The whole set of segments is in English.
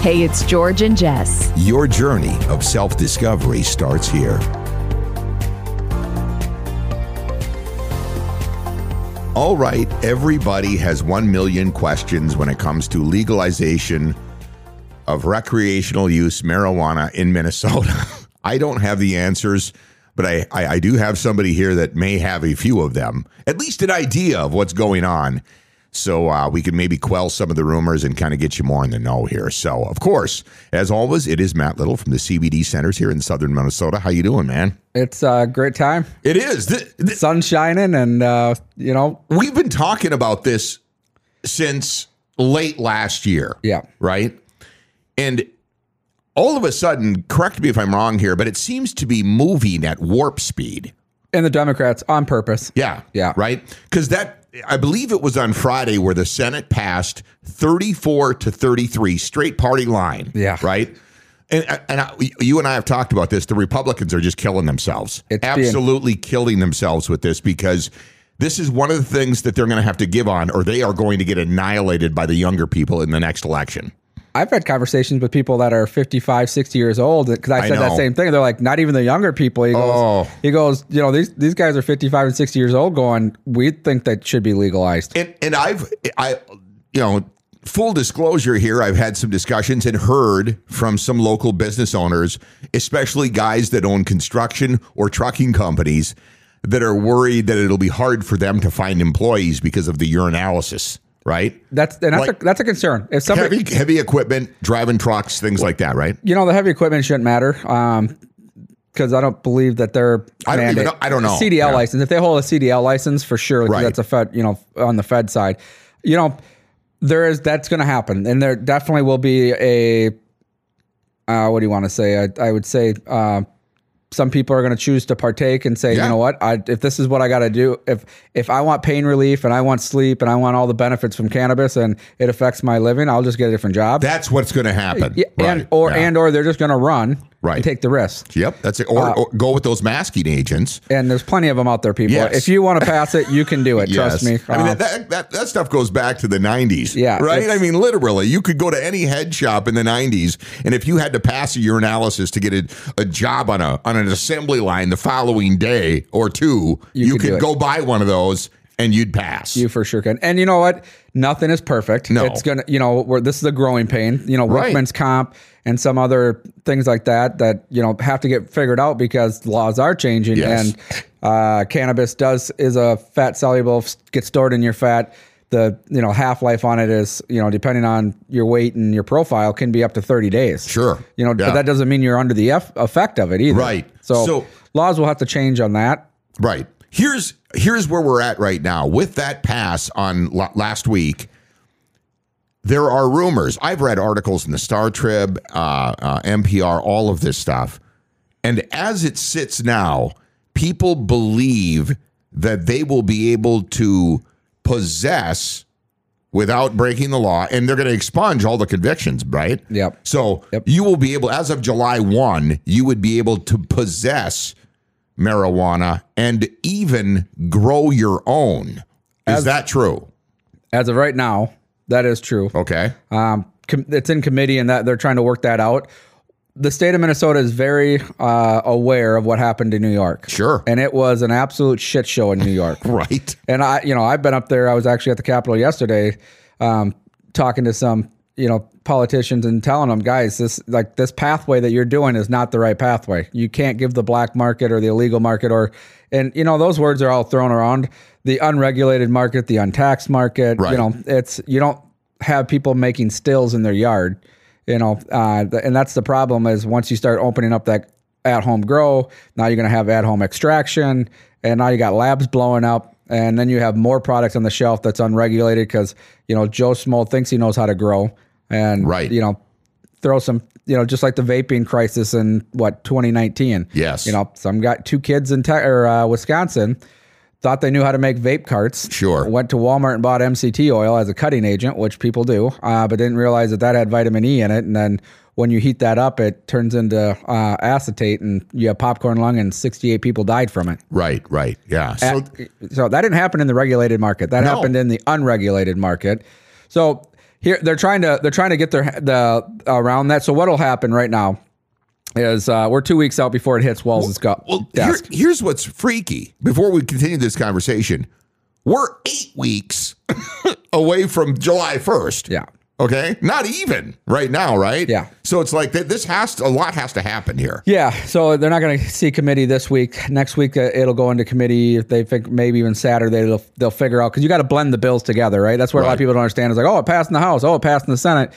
Hey, it's George and Jess. Your journey of self discovery starts here. All right, everybody has 1 million questions when it comes to legalization of recreational use marijuana in Minnesota. I don't have the answers, but I, I, I, do have somebody here that may have a few of them, at least an idea of what's going on. So uh, we can maybe quell some of the rumors and kind of get you more in the know here. So, of course, as always, it is Matt Little from the CBD Centers here in Southern Minnesota. How you doing, man? It's a great time. It is. The, the, Sun shining, and uh, you know we've been talking about this since late last year. Yeah. Right. And all of a sudden, correct me if I'm wrong here, but it seems to be moving at warp speed. And the Democrats on purpose. Yeah. Yeah. Right. Because that I believe it was on Friday where the Senate passed 34 to 33 straight party line. Yeah. Right. And, and I, you and I have talked about this. The Republicans are just killing themselves. It's Absolutely being- killing themselves with this because this is one of the things that they're going to have to give on, or they are going to get annihilated by the younger people in the next election. I've had conversations with people that are 55, 60 years old because I said I that same thing. They're like, not even the younger people. He goes, oh. he goes, you know, these these guys are 55 and 60 years old going, we think that should be legalized. And and I've I you know, full disclosure here, I've had some discussions and heard from some local business owners, especially guys that own construction or trucking companies that are worried that it'll be hard for them to find employees because of the urinalysis right? That's and that's like, a that's a concern. If somebody heavy heavy equipment, driving trucks, things like that, right? You know, the heavy equipment shouldn't matter. Um, because I don't believe that they're I don't, know, I don't know CDL yeah. license. If they hold a CDL license, for sure, right. that's a Fed. You know, on the Fed side, you know, there is that's going to happen, and there definitely will be a. Uh, what do you want to say? I, I would say uh, some people are going to choose to partake and say, yeah. you know what, I, if this is what I got to do, if if I want pain relief and I want sleep and I want all the benefits from cannabis and it affects my living, I'll just get a different job. That's what's going to happen. Yeah, right. and or yeah. and or they're just going to run right. take the risk. Yep, that's it. Or, uh, or, go with those masking agents. And there's plenty of them out there, people. Yes. If you want to pass it, you can do it. yes. Trust me. I mean, that, that, that, that, stuff goes back to the 90s. Yeah. Right? I mean, literally, you could go to any head shop in the 90s, and if you had to pass a urinalysis to get a, a job on, a, on an assembly line the following day or two, you, you could, could go buy one of those and you'd pass. You for sure can. And you know what? Nothing is perfect. No. It's gonna, you know, where this is a growing pain. You know, workman's right. comp and some other things like that that you know have to get figured out because laws are changing yes. and uh, cannabis does is a fat soluble gets stored in your fat the you know half life on it is you know depending on your weight and your profile can be up to 30 days sure you know yeah. but that doesn't mean you're under the F- effect of it either right so, so laws will have to change on that right here's here's where we're at right now with that pass on l- last week there are rumors. I've read articles in the Star Trib, uh, uh, NPR, all of this stuff. And as it sits now, people believe that they will be able to possess without breaking the law and they're going to expunge all the convictions, right? Yep. So yep. you will be able, as of July 1, you would be able to possess marijuana and even grow your own. Is as, that true? As of right now, that is true. Okay. Um, com- it's in committee and that they're trying to work that out. The state of Minnesota is very uh, aware of what happened in New York. Sure. And it was an absolute shit show in New York. right. And I, you know, I've been up there. I was actually at the Capitol yesterday, um, talking to some, you know, politicians and telling them, guys, this like this pathway that you're doing is not the right pathway. You can't give the black market or the illegal market or, and you know, those words are all thrown around the unregulated market, the untaxed market. Right. You know, it's you don't have people making stills in their yard. You know, uh, and that's the problem is once you start opening up that at home grow, now you're going to have at home extraction, and now you got labs blowing up, and then you have more products on the shelf that's unregulated because you know Joe Smo thinks he knows how to grow, and right. you know throw some you know just like the vaping crisis in what 2019. Yes, you know some got two kids in te- or, uh, Wisconsin thought they knew how to make vape carts. Sure. Went to Walmart and bought MCT oil as a cutting agent, which people do, uh, but didn't realize that that had vitamin E in it. And then when you heat that up, it turns into uh, acetate, and you have popcorn lung, and 68 people died from it. Right, right, yeah. So, At, so that didn't happen in the regulated market. That no. happened in the unregulated market. So here they're trying to they're trying to get their the around that. So what'll happen right now is uh, we're two weeks out before it hits Wells's well, well. Here, here's what's freaky. Before we continue this conversation, we're eight weeks away from July 1st. Yeah. Okay, not even right now, right? Yeah. So it's like this has to, a lot has to happen here. Yeah. So they're not going to see committee this week. Next week uh, it'll go into committee. If they think maybe even Saturday they'll they'll figure out because you got to blend the bills together, right? That's what right. a lot of people don't understand. Is like, oh, it passed in the House, oh, it passed in the Senate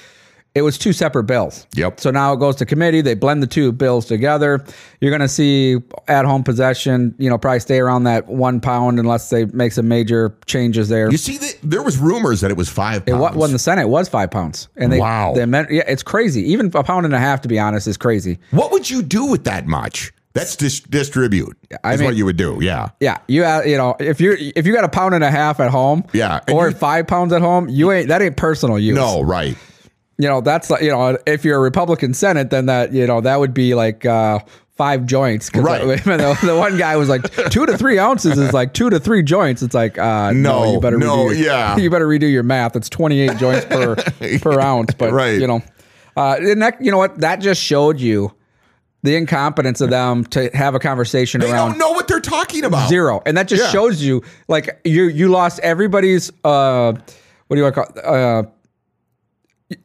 it was two separate bills. Yep. So now it goes to committee. They blend the two bills together. You're going to see at home possession, you know, probably stay around that one pound unless they make some major changes there. You see, the, there was rumors that it was five pounds. It was, in the Senate, it was five pounds. And they, wow. They meant, yeah, it's crazy. Even a pound and a half, to be honest, is crazy. What would you do with that much? That's dis- distribute. Mean, what you would do. Yeah. Yeah. You uh, you know if you if you got a pound and a half at home. Yeah. Or you, five pounds at home, you ain't that ain't personal use. No. Right you know, that's like, you know, if you're a Republican Senate, then that, you know, that would be like uh, five joints. Right. The, the, one guy was like two to three ounces is like two to three joints. It's like, uh, no, no, you better, no, redo, yeah. You better redo your math. It's 28 joints per, per ounce. But, right. you know, uh, and that, you know what, that just showed you the incompetence of them to have a conversation they around. don't know what they're talking about. Zero. And that just yeah. shows you like you, you lost everybody's, uh, what do you want to call it? Uh,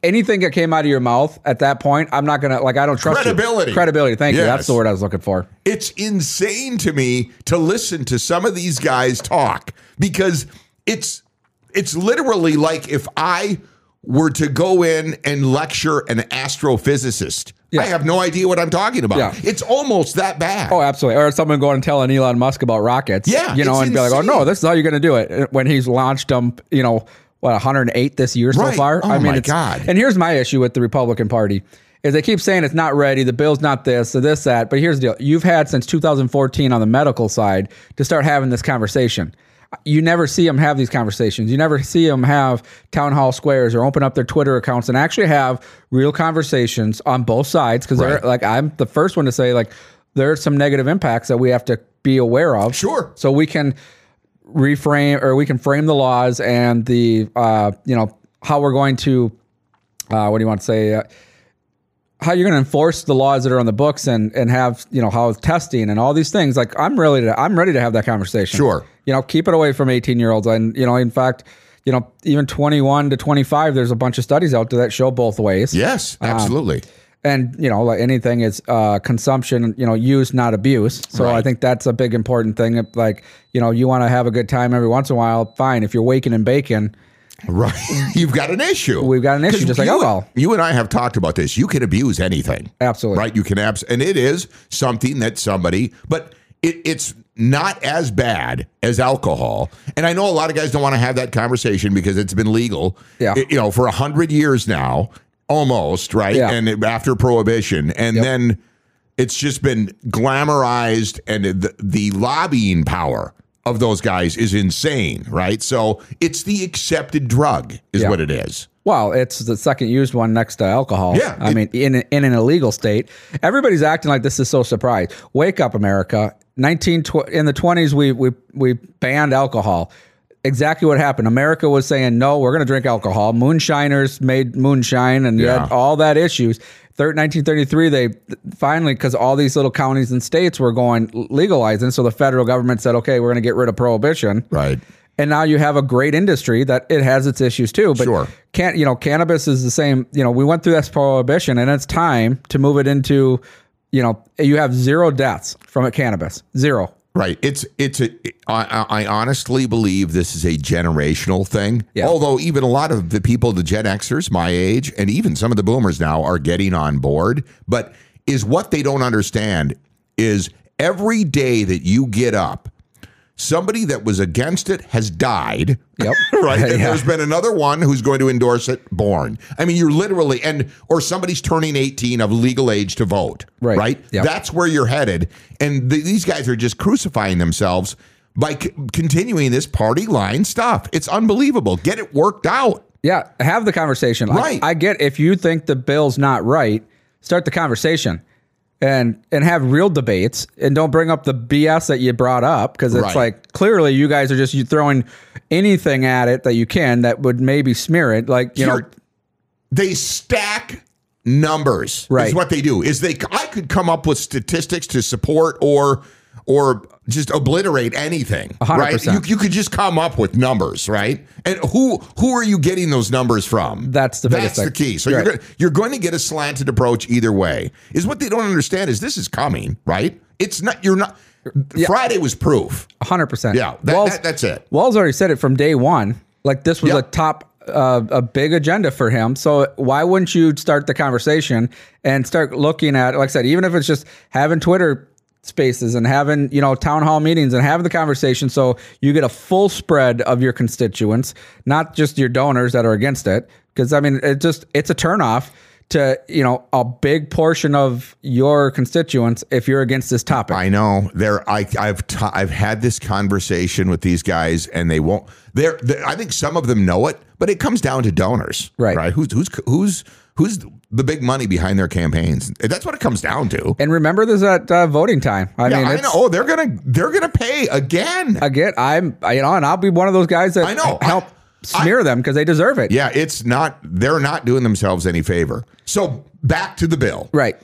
anything that came out of your mouth at that point, I'm not gonna like. I don't trust credibility. You. Credibility. Thank yes. you. That's the word I was looking for. It's insane to me to listen to some of these guys talk because it's it's literally like if I were to go in and lecture an astrophysicist. Yeah. I have no idea what I'm talking about. Yeah. It's almost that bad. Oh, absolutely. Or someone going and telling Elon Musk about rockets. Yeah. You know, and insane. be like, oh, no, this is how you're going to do it. When he's launched them, you know, what 108 this year right. so far. Oh I mean, my god! And here's my issue with the Republican Party is they keep saying it's not ready, the bill's not this, so this that. But here's the deal: you've had since 2014 on the medical side to start having this conversation. You never see them have these conversations. You never see them have town hall squares or open up their Twitter accounts and actually have real conversations on both sides. Because right. they're like, I'm the first one to say like there are some negative impacts that we have to be aware of. Sure. So we can reframe or we can frame the laws and the uh, you know how we're going to uh, what do you want to say uh, how you're going to enforce the laws that are on the books and and have you know how testing and all these things. Like I'm ready to I'm ready to have that conversation. Sure. You know keep it away from 18 year olds and you know in fact you know even 21 to 25 there's a bunch of studies out there that show both ways. Yes um, absolutely. um, and you know like anything is uh, consumption you know use not abuse. So right. i think that's a big important thing like you know you want to have a good time every once in a while fine. If you're waking and baking right. You've got an issue. We've got an issue just like alcohol. you and i have talked about this. You can abuse anything. Absolutely. Right? You can abs and it is something that somebody but it, it's not as bad as alcohol. And I know a lot of guys don't want to have that conversation because it's been legal, yeah. you know, for a hundred years now almost right yeah. and after prohibition and yep. then it's just been glamorized and the, the lobbying power of those guys is insane right so it's the accepted drug is yeah. what it is well, it's the second used one next to alcohol. Yeah. I it, mean, in, in an illegal state, everybody's acting like this is so surprised. Wake up, America. 19 tw- in the 20s, we, we, we banned alcohol exactly what happened. America was saying, no, we're going to drink alcohol. Moonshiners made moonshine and yeah. had all that issues. 1933, they finally, because all these little counties and states were going legalizing, so the federal government said, okay, we're going to get rid of prohibition. Right. And now you have a great industry that it has its issues too. But sure. can't you know, cannabis is the same. You know, we went through this prohibition, and it's time to move it into. You know, you have zero deaths from a cannabis, zero. Right. It's it's a. I, I honestly believe this is a generational thing. Yeah. Although even a lot of the people, the Gen Xers, my age, and even some of the Boomers now are getting on board. But is what they don't understand is every day that you get up somebody that was against it has died. Yep. right. And yeah. there's been another one who's going to endorse it born. I mean, you're literally, and, or somebody's turning 18 of legal age to vote. Right. Right. Yep. That's where you're headed. And th- these guys are just crucifying themselves by c- continuing this party line stuff. It's unbelievable. Get it worked out. Yeah. Have the conversation. Right. I, I get if you think the bill's not right, start the conversation and and have real debates and don't bring up the BS that you brought up because it's right. like clearly you guys are just you throwing anything at it that you can that would maybe smear it like you Here, know they stack numbers. Right. Is what they do. Is they I could come up with statistics to support or or just obliterate anything. 100%. Right? You, you could just come up with numbers, right? And who who are you getting those numbers from? That's the biggest That's the key. So Right. you're gonna, you're going to get a slanted approach either way. Is what they don't understand is this is coming, right? It's not you're not Friday was proof. 100%. Yeah, that- Walz, that- that's it. Walz already said it from day one. Like this was Yep. a top, uh, a big agenda for him. So why wouldn't you start the conversation and start looking at, like I said, even if it's just having Twitter spaces and having, you know, town hall meetings and having the conversation so you get a full spread of your constituents, not just your donors that are against it. Because I mean, it just, it's a turnoff to, you know, a big portion of your constituents if you're against this topic. I know. There, I, I've t- I've had this conversation with these guys, and they won't. They're, they I think some of them know it, but it comes down to donors, Right. Right? Who's who's who's who's the big money behind their campaigns? That's what it comes down to. And remember this at uh, voting time. I yeah, mean, I know. Oh, they're gonna they're gonna pay again. again, I'm, you know, and I'll be one of those guys that I know. help I- smear them because they deserve it. yeah, it's not. They're not doing themselves any favor. So back to the bill. Right.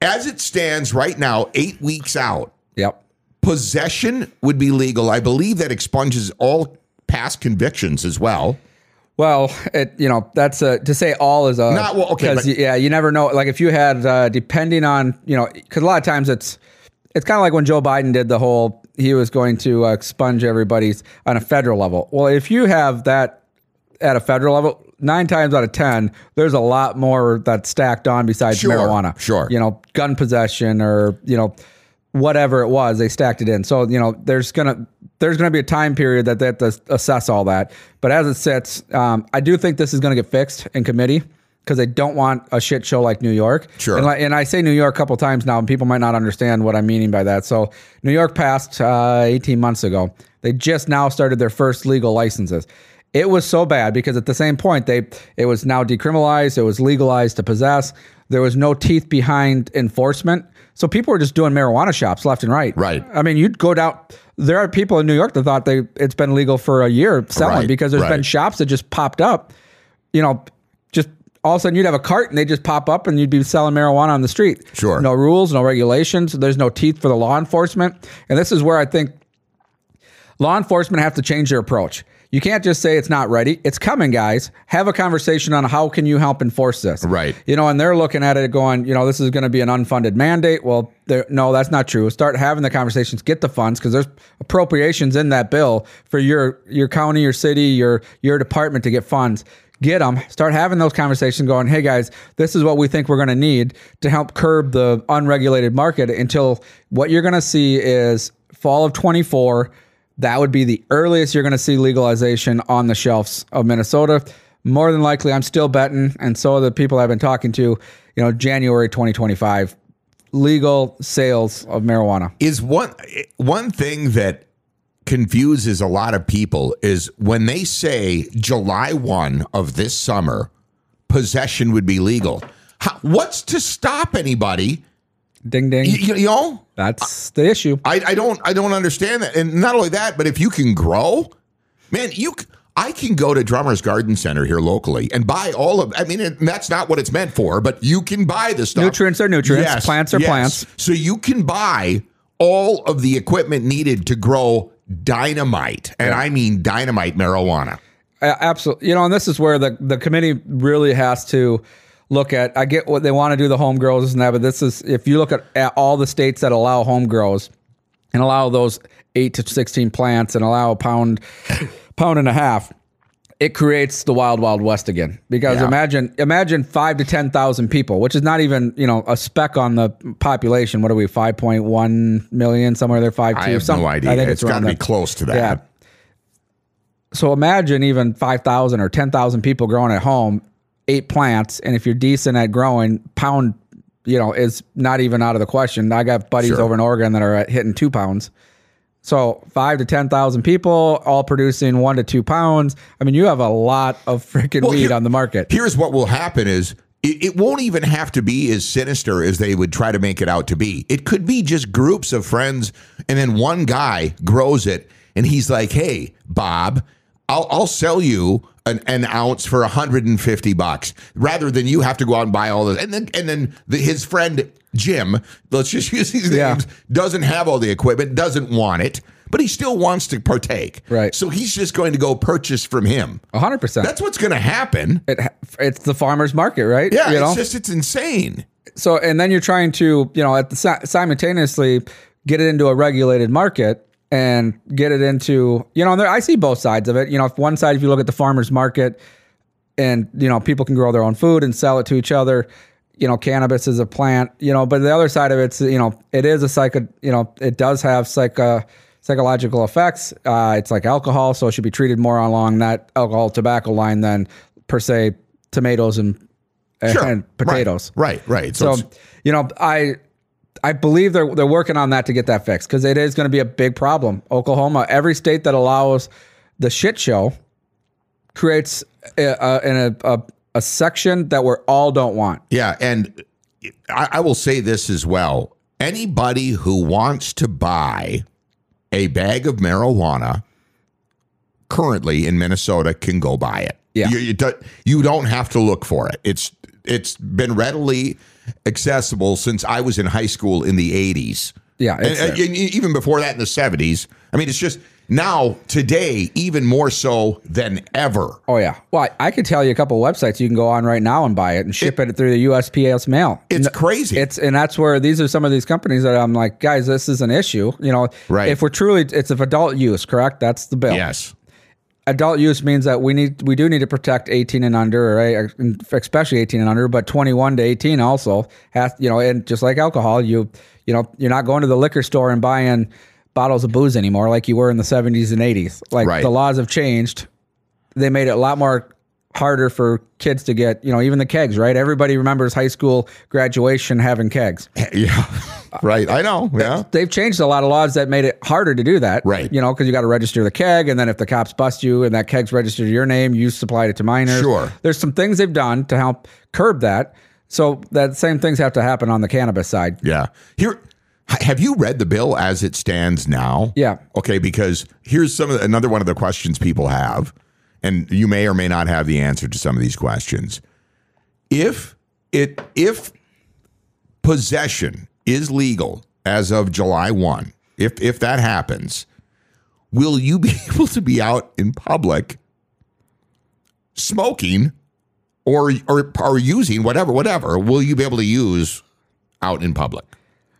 As it stands right now, eight weeks out, Yep. possession would be legal. I believe that expunges all past convictions as well. Well, it you know that's a to say all is a Not- well, okay, but- yeah you never know like if you had uh, depending on you know because a lot of times it's it's kind of like when Joe Biden did the whole he was going to uh, expunge everybody's on a federal level. Well, if you have that at a federal level, nine times out of ten, there's a lot more that's stacked on besides Sure, marijuana. sure. you know, gun possession or you know whatever it was, they stacked it in. So you know, there's gonna there's gonna be a time period that they have to assess all that. But as it sits, um, I do think this is gonna get fixed in committee because they don't want a shit show like New York. Sure. And, and I say New York a couple times now, and people might not understand what I'm meaning by that. So New York passed uh, 18 months ago. They just now started their first legal licenses. It was so bad because at the same point they it was now decriminalized, it was legalized to possess. There was no teeth behind enforcement. So people were just doing marijuana shops left and right. Right. I mean, you'd go down. There are people in New York that thought they it's been legal for a year selling Right, because there's been shops that just popped up. You know, just all of a sudden you'd have a cart and they just pop up and you'd be selling marijuana on the street. Sure. No rules, no regulations. There's no teeth for the law enforcement. And this is where I think law enforcement have to change their approach. You can't just say it's not ready. It's coming, guys. Have a conversation on how can you help enforce this. Right. You know, and they're looking at it going, you know, this is going to be an unfunded mandate. Well, no, that's not true. Start having the conversations, get the funds because there's appropriations in that bill for your your county, your city, your your department to get funds. Get them. Start having those conversations. Going, hey guys, this is what we think we're going to need to help curb the unregulated market. Until what you're going to see is fall of 24. That would be the earliest you're going to see legalization on the shelves of Minnesota. More than likely, I'm still betting, and so are the people I've been talking to. You know, January 2025, legal sales of marijuana. is one one thing that confuses a lot of people is when they say July 1 of this summer possession would be legal. How, what's to stop anybody? Ding ding. You, you know, That's the issue. I, I don't I don't understand that. And not only that, but if you can grow, man, you I can go to Drummers Garden Center here locally and buy all of. I mean, it, that's not what it's meant for, but you can buy the stuff. Nutrients are nutrients. Plants are plants. So you can buy all of the equipment needed to grow dynamite, and I mean dynamite marijuana. Absolutely. You know, and this is where the, the committee really has to look at. I get what they want to do, the home grows and that, but this is, if you look at, at all the states that allow home grows and allow those eight to 16 plants and allow a pound, pound and a half, it creates the wild, wild west again. Because Yeah. imagine, imagine five to 10,000 people, which is not even, you know, a speck on the population. What are we, 5.1 million, somewhere there, 5, I have no idea. I think it's it's got to be close to that. Yeah. So imagine even 5,000 or 10,000 people growing at home, eight plants, and if you're decent at growing, pound, you know, is not even out of the question. I got buddies Sure. over in Oregon that are at hitting two pounds. So five to 10,000 people all producing one to two pounds. I mean, you have a lot of freaking Well, weed here- on the market. Here's what will happen is it, it won't even have to be as sinister as they would try to make it out to be. It could be just groups of friends, and then one guy grows it, and he's like, "Hey, Bob, I'll, I'll sell you an, an ounce for 150 bucks rather than you have to go out and buy all this. And then and then the, his friend Jim, let's just use these Yeah. names, doesn't have all the equipment, doesn't want it, but he still wants to partake. Right. So he's just going to go purchase from him. hundred percent. That's what's going to happen. It, it's the farmer's market, right? Yeah, you it's know. just it's insane. so, and then you're trying to, you know, at the simultaneously get it into a regulated market and get it into, you know, and there, I see both sides of it. You know, if one side, if you look at the farmer's market, and you know, people can grow their own food and sell it to each other. You know, cannabis is a plant. You know, but the other side of it's, you know, it is a psycho. You know, it does have psycho psychological effects. Uh, it's like alcohol, so it should be treated more along that alcohol tobacco line than per se tomatoes and Sure. and potatoes. Right, right. So, So you know, I I believe they're they're working on that to get that fixed because it is going to be a big problem. Oklahoma, every state that allows the shit show creates a, a, a, a section that we all don't want. Yeah, and I, I will say this as well. Anybody who wants to buy a bag of marijuana currently in Minnesota can go buy it. Yeah. you, you, do, you don't have to look for it. It's it's been readily accessible since I was in high school in the '80s. Yeah, and, there. and even before that in the '70s. I mean, it's just now today even more so than ever. Oh yeah. Well, I, I could tell you a couple websites you can go on right now and buy it and ship it, through the USPS mail. It's crazy. It's and that's where these are some of these companies that I'm like, guys, this is an issue. You know, Right. If we're truly, it's of adult use, correct? That's the bill. yes. Adult use means that we need we do need to protect 18 and under right? Especially 18 and under but 21 to 18 also has you know and just like alcohol you you know you're not going to the liquor store and buying bottles of booze anymore like you were in the 70s and 80s like Right. the laws have changed. They made it a lot more harder for kids to get you know even the kegs right everybody remembers high school graduation having kegs Yeah. right. I know. Yeah. they've changed a lot of laws that made it harder to do that. Right. You know, because you got to register the keg, and then if the cops bust you and that keg's registered to your name, you supplied it to minors. Sure. There's some things they've done to help curb that. So that same things have to happen on the cannabis side. Yeah. Here, have you read the bill as it stands now? Yeah. Okay, because here's some of the, another one of the questions people have, and you may or may not have the answer to some of these questions. If it if possession is legal as of July one, if if that happens, will you be able to be out in public smoking or or or using whatever whatever will you be able to use out in public?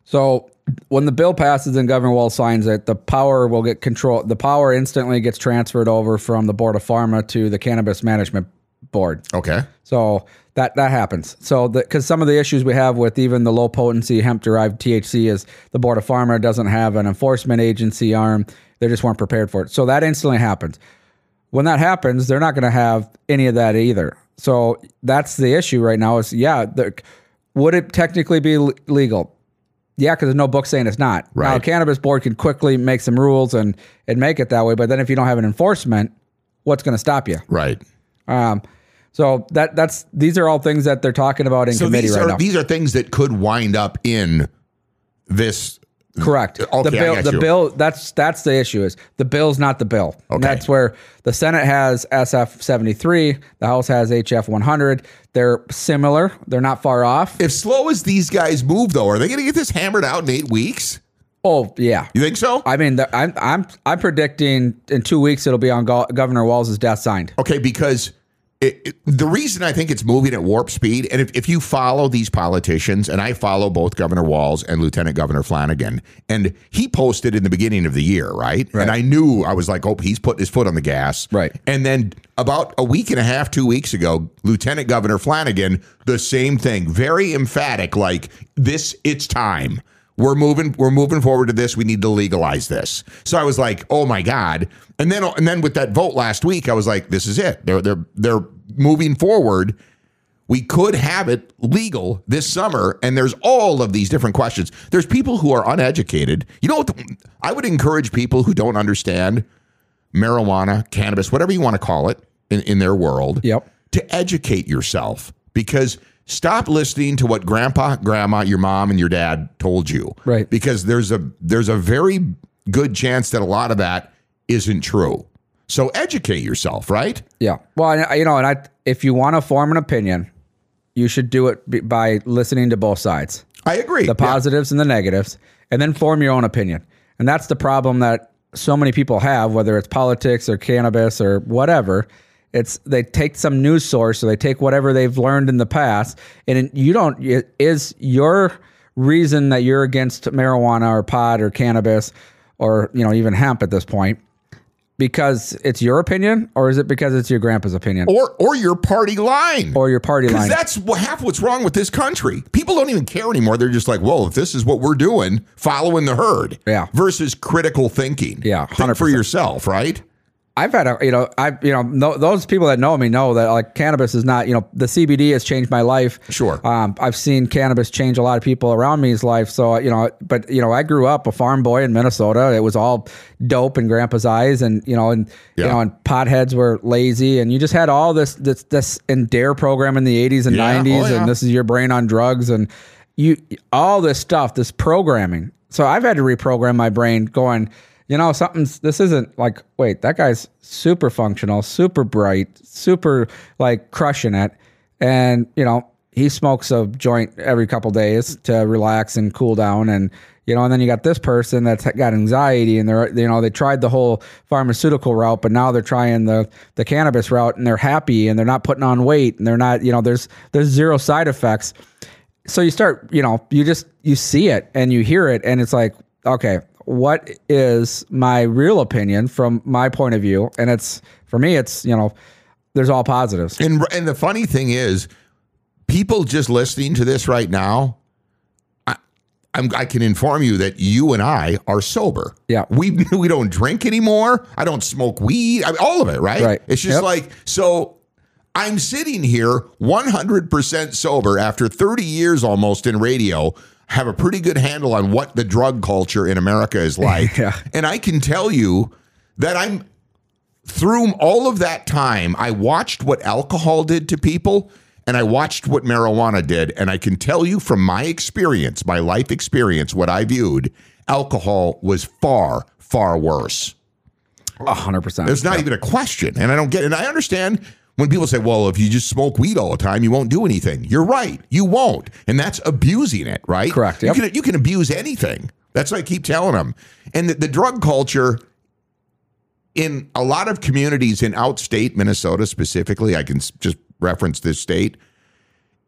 So when the bill passes and Governor Wall signs it, the power will get control. The power instantly gets transferred over from the Board of Pharma to the Cannabis Management Board. Okay. So that that happens. So because some of the issues we have with even the low potency hemp derived THC is the Board of Pharma doesn't have an enforcement agency arm. They just weren't prepared for it. So that instantly happens. When that happens, they're not going to have any of that either. So that's the issue right now. Is yeah, would it technically be legal? Yeah, because there's no book saying it's not. Now, Right. cannabis board can quickly make some rules and and make it that way. But then if you don't have an enforcement, what's going to stop you? Right. Um, so that that's these are all things that they're talking about in So committee these right are now. these are things that could wind up in this. Mm. Correct. Okay, the bill. The bill. That's that's the issue. Is the bill's not the bill. And Okay. that's where the Senate has SF seventy three. The House has HF one hundred. They're similar. They're not far off. If slow as these guys move, though, are they going to get this hammered out in eight weeks? Oh yeah. You think so? I mean, the, I'm I'm I'm predicting in two weeks it'll be on Go- Governor Walz's desk signed. Okay, because it, it- the reason I think it's moving at warp speed, and if, if you follow these politicians, and I follow both Governor Walz and Lieutenant Governor Flanagan, and he posted in the beginning of the year, right? And I knew I was like, oh, he's putting his foot on the gas, Right. And then about a week and a half, two weeks ago, Lieutenant Governor Flanagan, the same thing, very emphatic, like this, it's time. We're moving. We're moving forward to this. We need to legalize this. So I was like, "Oh my god!" And then, and then with that vote last week, I was like, "This is it. They're they're they're moving forward. We could have it legal this summer." And there's all of these different questions. There's people who are uneducated. You know what? the- I would encourage people who don't understand marijuana, cannabis, whatever you want to call it in, in their world Yep. to educate yourself because stop listening to what grandpa, grandma, your mom and your dad told you. Right. Because there's a there's a very good chance that a lot of that isn't true. So educate yourself, right? Yeah. Well, you know, and I, if you want to form an opinion, you should do it by listening to both sides. I agree. The positives yeah. and the negatives, and then form your own opinion. And that's the problem that so many people have, whether it's politics or cannabis or whatever. It's they take some news source or they take whatever they've learned in the past, and you don't. Is your reason that you're against marijuana or pot or cannabis or you know even hemp at this point because it's your opinion or is it because it's your grandpa's opinion? Or or your party line. Or your party line. that's half what's wrong with this country. People don't even care anymore. They're just like well if this is what we're doing following the herd yeah. versus critical thinking. Yeah 100%. think for yourself right I've had a, you know, I, you know, no, those people that know me know that like cannabis is not, you know, the CBD has changed my life. Sure. Um, I've seen cannabis change a lot of people around me's life. So, you know, but, you know, I grew up a farm boy in Minnesota. It was all dope in grandpa's eyes and, you know, and, yeah. you know, and potheads were lazy and you just had all this, this, this and dare program in the 80s and yeah. 90s. Oh, yeah. And this is your brain on drugs and you, all this stuff, this programming. So I've had to reprogram my brain going, you know, something's this isn't like, wait, that guy's super functional, super bright, super like crushing it. And, you know, he smokes a joint every couple days to relax and cool down and you know and then you got this person that's got anxiety and they're you know they tried the whole pharmaceutical route but now they're trying the the cannabis route and they're happy and they're not putting on weight and they're not you know there's there's zero side effects so you start you know you just you see it and you hear it and it's like okay what is my real opinion from my point of view and it's for me it's you know there's all positives and and the funny thing is people just listening to this right now I, I'm, I can inform you that you and I are sober. Yeah, we we don't drink anymore. I don't smoke weed. I mean, all of it, right? Right. It's just yep. like so. I'm sitting here 100% sober after 30 years almost in radio, have a pretty good handle on what the drug culture in America is like. yeah. And I can tell you that I'm through all of that time, I watched what alcohol did to people and I watched what marijuana did. And I can tell you from my experience, my life experience, what I viewed, alcohol was far, far worse. A hundred percent. There's not yeah. even a question. And I don't get, and I understand when people say, well, if you just smoke weed all the time, you won't do anything. You're right. You won't. And that's abusing it, right? Correct. Yep. You, can, you can abuse anything. That's what I keep telling them. And the, the drug culture in a lot of communities in outstate Minnesota specifically, I can just reference this state,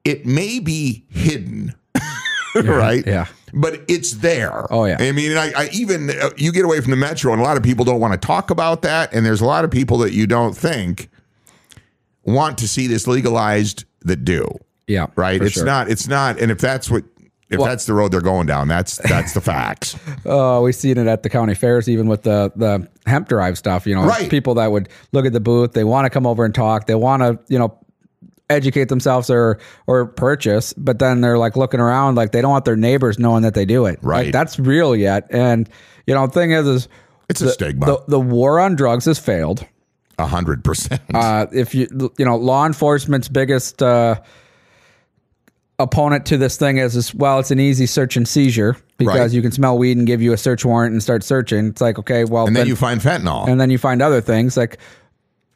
it may be hidden, yeah, right? Yeah. But it's there. Oh, yeah. I mean, I, I even, uh, you get away from the metro, and a lot of people don't want to talk about that. And there's a lot of people that you don't think want to see this legalized that do. Yeah. Right. It's sure. not, it's not. And if that's what, if well, that's the road they're going down, that's that's the facts. Oh, we've seen it at the county fairs, even with the the hemp derived stuff. You know, right. people that would look at the booth, they want to come over and talk, they want to, you know, educate themselves or or purchase, but then they're like looking around, like they don't want their neighbors knowing that they do it. Right, like, that's real yet. And you know, the thing is, is it's the, a stigma. The, the war on drugs has failed. A hundred percent. Uh, if you you know law enforcement's biggest uh, opponent to this thing is, is well, it's an easy search and seizure because right. you can smell weed and give you a search warrant and start searching. It's like okay, well, and then, then you find fentanyl, and then you find other things like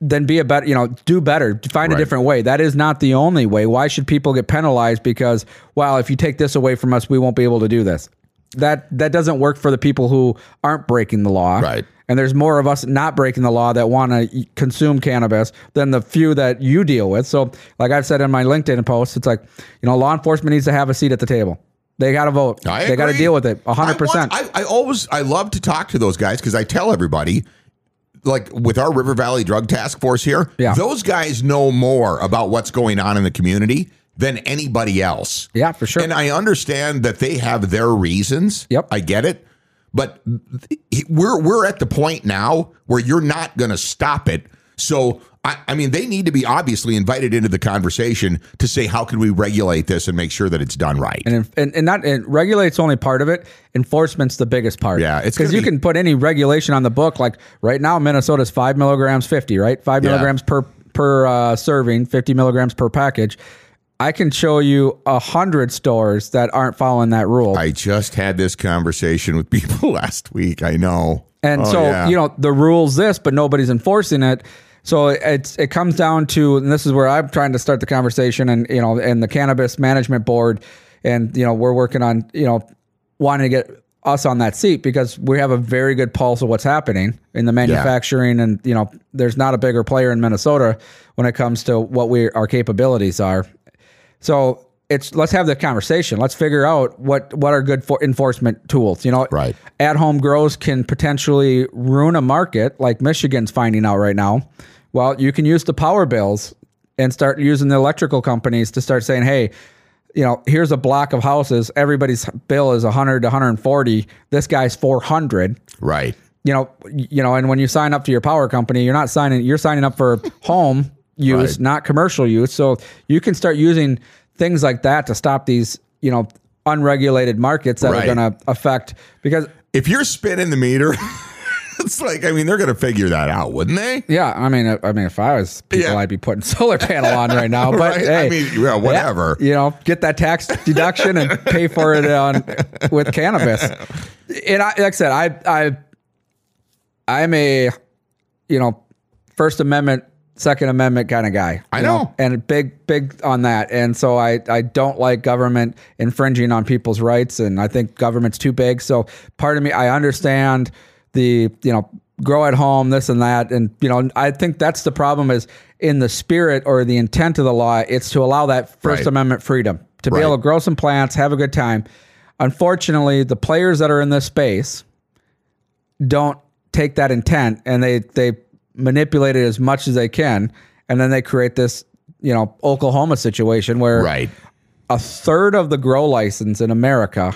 then be a better, you know, do better, find right. a different way. That is not the only way. Why should people get penalized because, well, if you take this away from us, we won't be able to do this. That that doesn't work for the people who aren't breaking the law. Right and there's more of us not breaking the law that want to consume cannabis than the few that you deal with. So, like I've said in my LinkedIn post, it's like, you know, law enforcement needs to have a seat at the table. They got to vote. I they got to deal with it 100%. I, I, I always, I love to talk to those guys because I tell everybody, like with our River Valley Drug Task Force here, yeah. those guys know more about what's going on in the community than anybody else. Yeah, for sure. And I understand that they have their reasons. Yep. I get it. But we're we're at the point now where you're not going to stop it. So I, I, mean, they need to be obviously invited into the conversation to say how can we regulate this and make sure that it's done right. And and, and not and regulate's only part of it. Enforcement's the biggest part. Yeah, it's because you be, can put any regulation on the book. Like right now, Minnesota's five milligrams, fifty. Right, five yeah. milligrams per per uh, serving, fifty milligrams per package I can show you a hundred stores that aren't following that rule. I just had this conversation with people last week. I know. And Oh, so, yeah. you know, the rule's this, but nobody's enforcing it. So it's it comes down to, and this is where I'm trying to start the conversation, and you know, and the cannabis management board, and you know, we're working on, you know, wanting to get us on that seat because we have a very good pulse of what's happening in the manufacturing, and you know, there's not a bigger player in Minnesota when it comes to what we our capabilities are. So it's let's have the conversation. Let's figure out what what are good for enforcement tools. You know, Right. At home grows can potentially ruin a market, like Michigan's finding out right now. Well, you can use the power bills and start using the electrical companies to start saying, hey. You know, here's a block of houses. Everybody's bill is 100 to 140. This guy's 400 right. you know, you know, and when you sign up to your power company, you're not signing, you're signing up for home use, Right. not commercial use. So you can start using things like that to stop these, you know, unregulated markets that Right. are going to affect because If you're spinning the meter, it's like I mean they're going to figure that out, wouldn't they? yeah, I mean, I mean, if I was people, Yeah. I'd be putting solar panel on right now, but Right? hey, I mean, yeah, whatever. you know, get that tax deduction and pay for it on with cannabis. And I, like I said, I, I, I'm a, you know, First Amendment, Second Amendment kind of guy. I you know. and big, big on that. And so I, I don't like government infringing on people's rights, and I think government's too big. So part of me, I understand the, you know, grow at home, this and that, and you know, I think that's the problem is in the spirit or the intent of the law, it's to allow that First Right. Amendment freedom to be able to grow some plants, have a good time. Unfortunately, the players that are in this space don't take that intent and they they manipulate it as much as they can, and then they create this you know Oklahoma situation where Right. a third of the grow license in America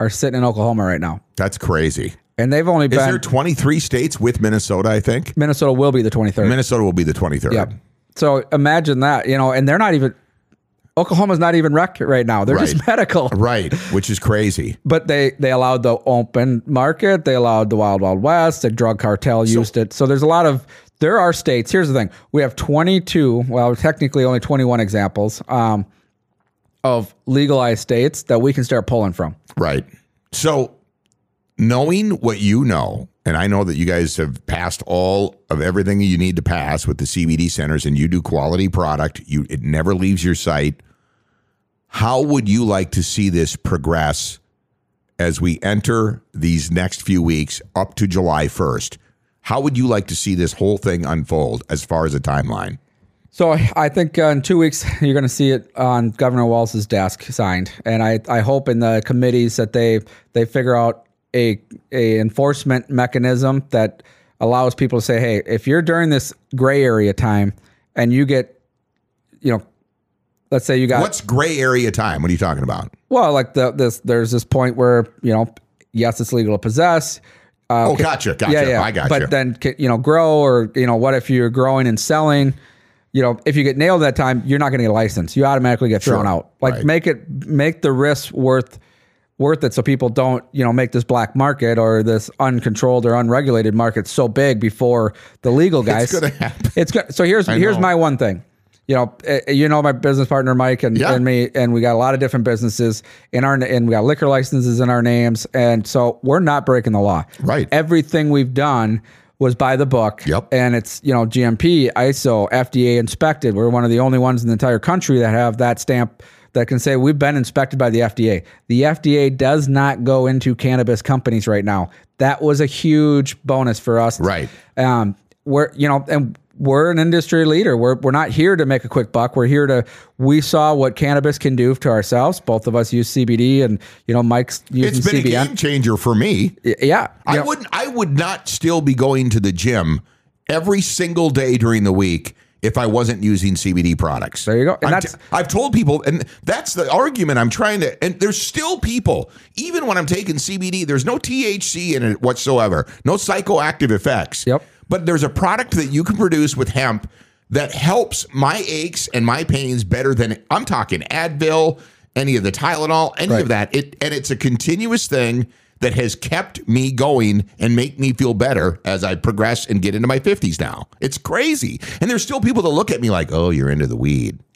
are sitting in Oklahoma right now, That's crazy. and they've only Is been there 23 states with Minnesota, I think? Minnesota will be the twenty third. Minnesota will be the 23rd. Yep. So imagine that, you know, and they're not even Oklahoma's not even rec right now. They're just medical. Right, which is crazy. But they they allowed the open market. They allowed the Wild Wild West. The drug cartel used it. So there's a lot of there are states. Here's the thing: we have 22. Well, technically only 21 examples um, of legalized states that we can start pulling from. Right. So, knowing what you know, and I know that you guys have passed all of everything you need to pass with the CBD centers, and you do quality product. You it never leaves your site. How would you like to see this progress as we enter these next few weeks up to July first? How would you like to see this whole thing unfold as far as a timeline? So I think uh, in two weeks you're going to see it on Governor Walz's desk signed, and I, I hope in the committees that they they figure out a a enforcement mechanism that allows people to say, hey, if you're during this gray area time and you get, you know, let's say you got What's gray area time? What are you talking about? well, like the this there's this point where you know, yes, it's legal to possess. Uh, Oh, gotcha, gotcha. yeah, yeah. I got but then you know, grow or you know, what if you're growing and selling? You know, if you get nailed that time, you're not going to get a license. You automatically get thrown Sure. out. Like Right. make it make the risk worth worth it so people don't you know make this black market or this uncontrolled or unregulated market so big before the legal guys. It's gonna happen. It's good. So here's here's my one thing. You know, eh, you know my business partner Mike and, Yeah. and me, and we got a lot of different businesses in our and we got liquor licenses in our names, and so we're not breaking the law. Right. Everything we've done was by the book. Yep. And it's you know GMP, ISO, FDA inspected. We're one of the only ones in the entire country that have that stamp that can say we've been inspected by the FDA. The FDA does not go into cannabis companies right now. That was a huge bonus for us. Right. Um, we're you know, and we're an industry leader. We're we're not here to make a quick buck. We're here to. We saw what cannabis can do to ourselves. Both of us use CBD, and you know, Mike's using It's been a game changer for me. yeah, I wouldn't. I would not still be going to the gym every single day during the week if I wasn't using CBD products. There you go. And that's- I've told people, and that's the argument I'm trying to. And there's still people, even when I'm taking CBD, there's no THC in it whatsoever, no psychoactive effects. Yep. But there's a product that you can produce with hemp that helps my aches and my pains better than I'm talking Advil, any of the Tylenol, any Right. of that. It and it's a continuous thing that has kept me going and make me feel better as I progress and get into my 50s now. It's crazy. And there's still people that look at me like, "Oh, you're into the weed."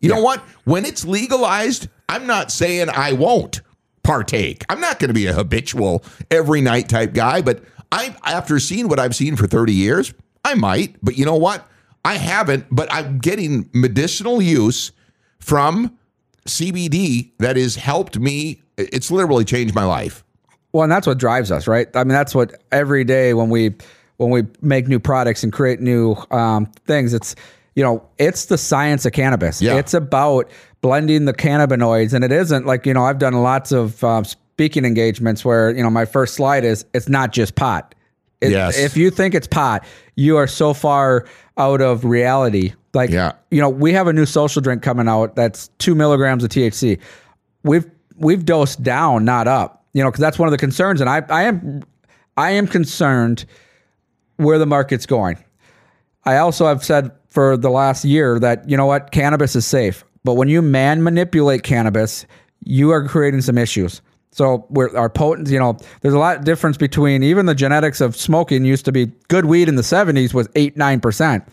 You yeah. know what? When it's legalized, I'm not saying I won't partake. I'm not going to be a habitual every night type guy, but I after seeing what I've seen for 30 years, I might. But you know what? I haven't, but I'm getting medicinal use from CBD that has helped me. It's literally changed my life. Well, and that's what drives us, right? I mean, that's what every day when we when we make new products and create new um, things, it's you know, it's the science of cannabis. Yeah. It's about blending the cannabinoids, and it isn't like you know I've done lots of uh, speaking engagements where you know my first slide is it's not just pot. It, yes. If you think it's pot, you are so far out of reality. Like, yeah. you know, we have a new social drink coming out that's two milligrams of THC. We've we've dosed down, not up. You know, because that's one of the concerns, and I I am I am concerned where the market's going. I also have said for the last year that, you know what, cannabis is safe. But when you man manipulate cannabis, you are creating some issues. So we're, our potent, you know, there's a lot of difference between even the genetics of smoking used to be good weed in the 70s was 8 9%.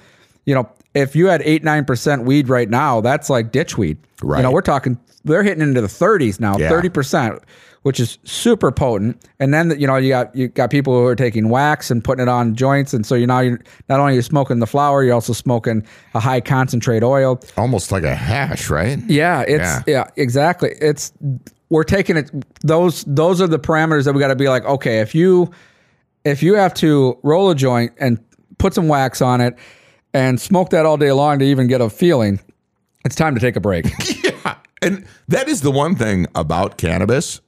You know, if you had 8 9% weed right now, that's like ditch weed. Right. You know, we're talking they're hitting into the 30s now, yeah. 30% which is super potent. And then you know you got you got people who are taking wax and putting it on joints, and so you now you're not only you're smoking the flower, you're also smoking a high concentrate oil, almost like a hash, right? Yeah, it's yeah, yeah exactly. It's we're taking it. Those those are the parameters that we got to be like. Okay, if you if you have to roll a joint and put some wax on it and smoke that all day long to even get a feeling, it's time to take a break. yeah. And that is the one thing about cannabis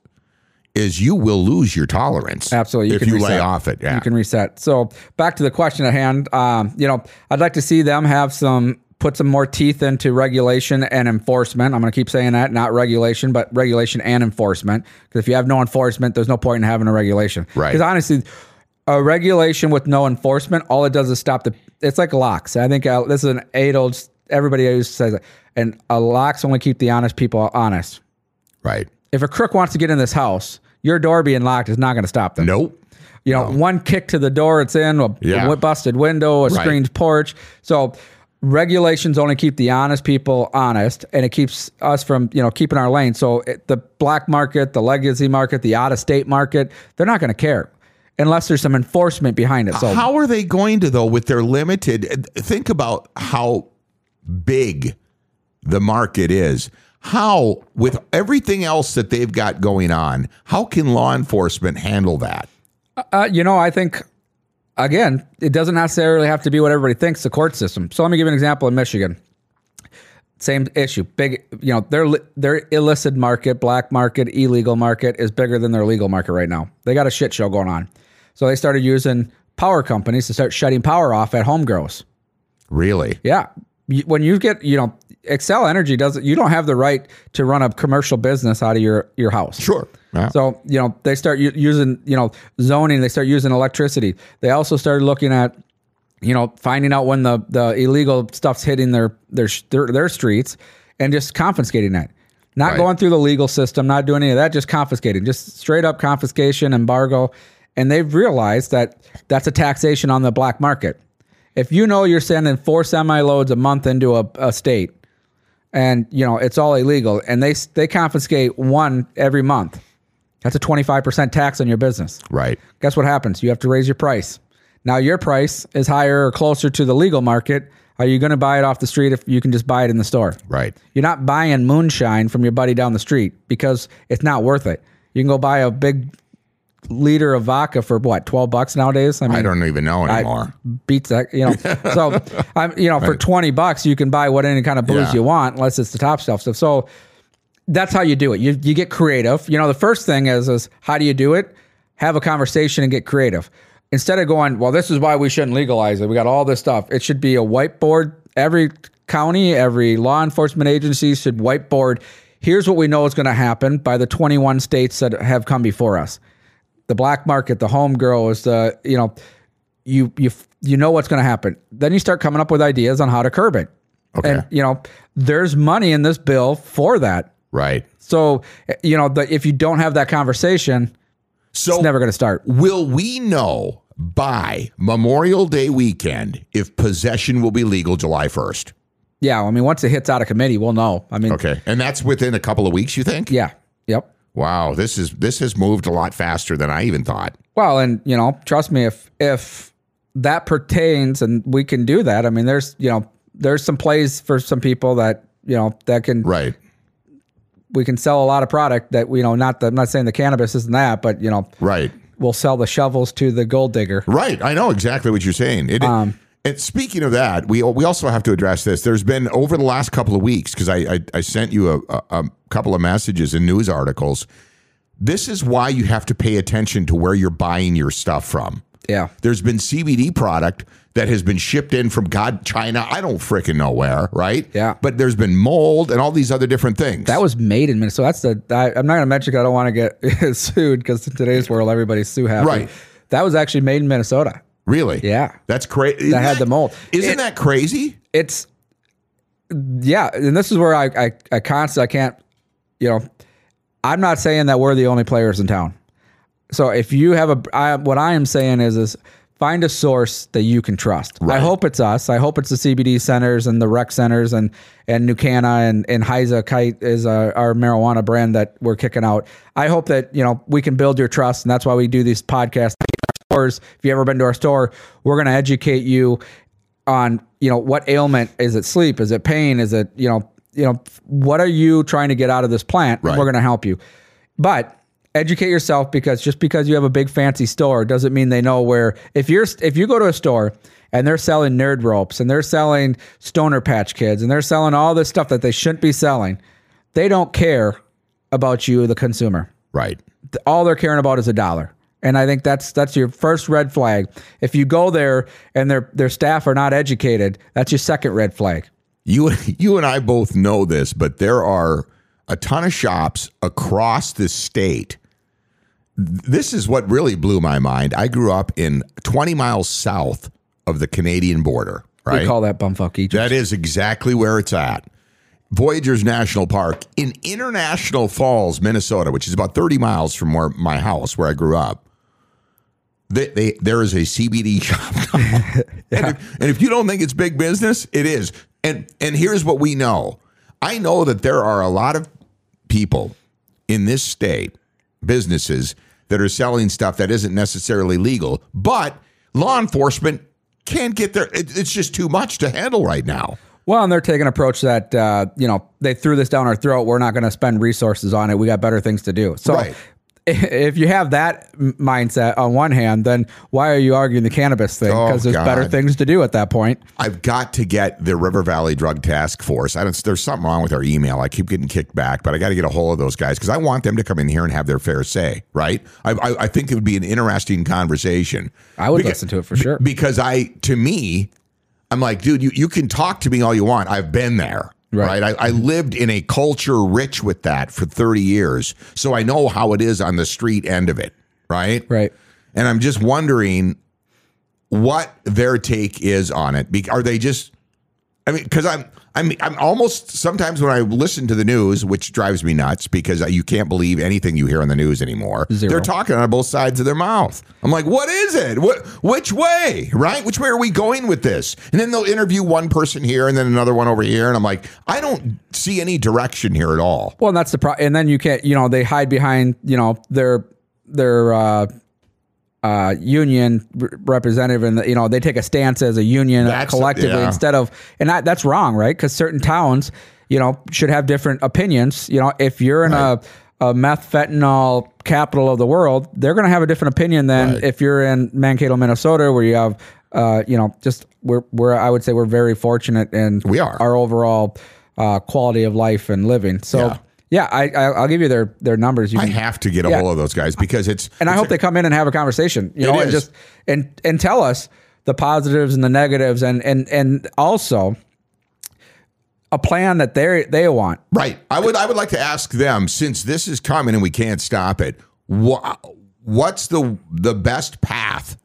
is you will lose your tolerance. Absolutely, you if you reset. lay off it. Yeah. You can reset. So back to the question at hand. Um, you know, I'd like to see them have some put some more teeth into regulation and enforcement. I'm going to keep saying that, not regulation, but regulation and enforcement. Because if you have no enforcement, there's no point in having a regulation. Right. Because honestly, a regulation with no enforcement, all it does is stop the. It's like locks. I think uh, this is an age old. Everybody always says it, and a locks only keep the honest people honest. Right. If a crook wants to get in this house, your door being locked is not going to stop them. Nope. You know, no. one kick to the door, it's in, a, yeah. busted window, a right. screened porch. So regulations only keep the honest people honest and it keeps us from you know keeping our lane so it, the black market the legacy market the out of state market they're not going to care unless there's some enforcement behind it so how are they going to though with their limited think about how big the market is how, with everything else that they've got going on, how can law enforcement handle that? Uh, you know, I think again, it doesn't necessarily have to be what everybody thinks. The court system. So let me give you an example in Michigan. Same issue. Big, you know, their their illicit market, black market, illegal market is bigger than their legal market right now. They got a shit show going on. So they started using power companies to start shutting power off at home grows. Really? Yeah. When you get, you know, Xcel Energy doesn't. You don't have the right to run a commercial business out of your your house. Sure. Yeah. So you know they start u- using you know zoning. They start using electricity. They also started looking at you know finding out when the the illegal stuff's hitting their their their, their streets and just confiscating that. Not right. going through the legal system, not doing any of that, just confiscating, just straight up confiscation, embargo. And they've realized that that's a taxation on the black market. If you know you're sending four semi loads a month into a, a state and you know it's all illegal. And they they confiscate one every month. That's a 25% tax on your business. Right. Guess what happens? You have to raise your price. Now your price is higher or closer to the legal market. Are you going to buy it off the street if you can just buy it in the store? Right. You're not buying moonshine from your buddy down the street because it's not worth it. You can go buy a big liter of vodka for what twelve bucks nowadays. I mean, I don't even know anymore. beats that, you know. so I'm, you know, for twenty bucks you can buy what any kind of booze yeah. you want, unless it's the top shelf stuff. So that's how you do it. You you get creative. You know, the first thing is is how do you do it? Have a conversation and get creative. Instead of going, well, this is why we shouldn't legalize it. We got all this stuff. It should be a whiteboard. Every county, every law enforcement agency should whiteboard. Here's what we know is going to happen by the 21 states that have come before us. The black market, the home grow is the you know, you you you know what's going to happen. Then you start coming up with ideas on how to curb it. Okay. And you know, there's money in this bill for that. Right. So you know, the, if you don't have that conversation, So it's never going to start. will we know by Memorial Day weekend if possession will be legal July 1st? Yeah, I mean, once it hits out of committee, we'll know. I mean, Okay. And that's within a couple of weeks, you think? yeah, yep. Wow, this is this has moved a lot faster than I even thought. Well, and you know, trust me, if if that pertains and we can do that, I mean, there's you know, there's some plays for some people that you know that can Right. we can sell a lot of product that you know not the, I'm not saying the cannabis isn't that, but you know, Right. we'll sell the shovels to the gold digger. Right. I know exactly what you're saying. It, Um, and speaking of that, we we also have to address this. There's been over the last couple of weeks because I, I I sent you a, a, a couple of messages and news articles. This is why you have to pay attention to where you're buying your stuff from. Yeah, There's been CBD product that has been shipped in from God China. I don't freaking know where, right? Yeah. But there's been mold and all these other different things. that was made in Minnesota. That's the I, I'm not going to mention. I don't want to get sued because in today's world, everybody's sue happy. Right. That was actually made in Minnesota. Really Yeah. That's crazy. That had the mold. Isn't It- that crazy? it's yeah, and this is where I I, I constantly I can't you know I'm not saying that we're the only players in town. So if you have a I, what I am saying is is find a source that you can trust. I hope it's us. I hope it's the CBD centers and the rec centers and and Nucana and and Heiza Kite is our, our marijuana brand that we're kicking out. I hope that you know we can build your trust, and that's why we do these podcasts. Stores. If you've ever been to our store, we're going to educate you on you know what ailment is it sleep is it pain is it you know you know what are you trying to get out of this plant Right. we're going to help you but educate yourself because just because you have a big fancy store doesn't mean they know where if you're if you go to a store and they're selling nerd ropes and they're selling stoner patch kids and they're selling all this stuff that they shouldn't be selling they don't care about you the consumer Right. all they're caring about is a dollar. And I think that's that's your first red flag. If you go there and their their staff are not educated, that's your second red flag. You you and I both know this, but there are a ton of shops across the state. This is what really blew my mind. I grew up in 20 miles south of the Canadian border, right? We call that bumfuck Egypt. That is exactly where it's at. Voyageurs National Park in International Falls, Minnesota, which is about 30 miles from where my house, where I grew up. They, they, there is a CBD shop. and, if, and if you don't think it's big business, it is. And and here's what we know. I know that there are a lot of people in this state, businesses that are selling stuff that isn't necessarily legal, but law enforcement can't get there. It, it's just too much to handle right now. well, and they're taking an approach that uh, you know they threw this down our throat. We're not going to spend resources on it. We got better things to do. So. Right. If you have that mindset on one hand, then why are you arguing the cannabis thing? Oh, Because there's better things to do at that point. I've got to get the River Valley Drug Task Force. I don't, there's something wrong with our email. I keep getting kicked back, but I got to get a hold of those guys because I want them to come in here and have their fair say. Right? I, I, I think it would be an interesting conversation. I would Beca- listen to it for sure. because I, to me, I'm like, dude, you, you can talk to me all you want. I've been there. Right. Right. I, I lived in a culture rich with that for 30 years. So I know how it is on the street end of it. Right. Right. And I'm just wondering what their take is on it. Are they just? I mean, because I'm, I'm, I'm almost sometimes when I listen to the news, which drives me nuts because you can't believe anything you hear on the news anymore. Zero. They're talking on both sides of their mouth. I'm like, what is it? What, which way? Right? Which way are we going with this? And then they'll interview one person here and then another one over here, and I'm like, I don't see any direction here at all. Well, and that's the pro. And then you can't, you know, they hide behind, you know, their their uh, uh, union representative, and you know, they take a stance as a union That's- collectively yeah. instead of, and that, that's wrong, right? Because certain towns, you know, should have different opinions. You know, if you're in a a meth fentanyl capital of the world, they're going to have a different opinion than Right. if you're in Mankato, Minnesota, where you have, uh, you know, just we're we're I would say we're very fortunate in We are. our overall uh, quality of life and living. So Yeah. Yeah, I, I I'll give you their their numbers. You I can, have to get a Yeah. hold of those guys because it's and I it's hope they come in and have a conversation. You It know, and just and and tell us the positives and the negatives, and and and also a plan that they they want. Right. I would I would like to ask them since this is coming and we can't stop it. What what's the the best path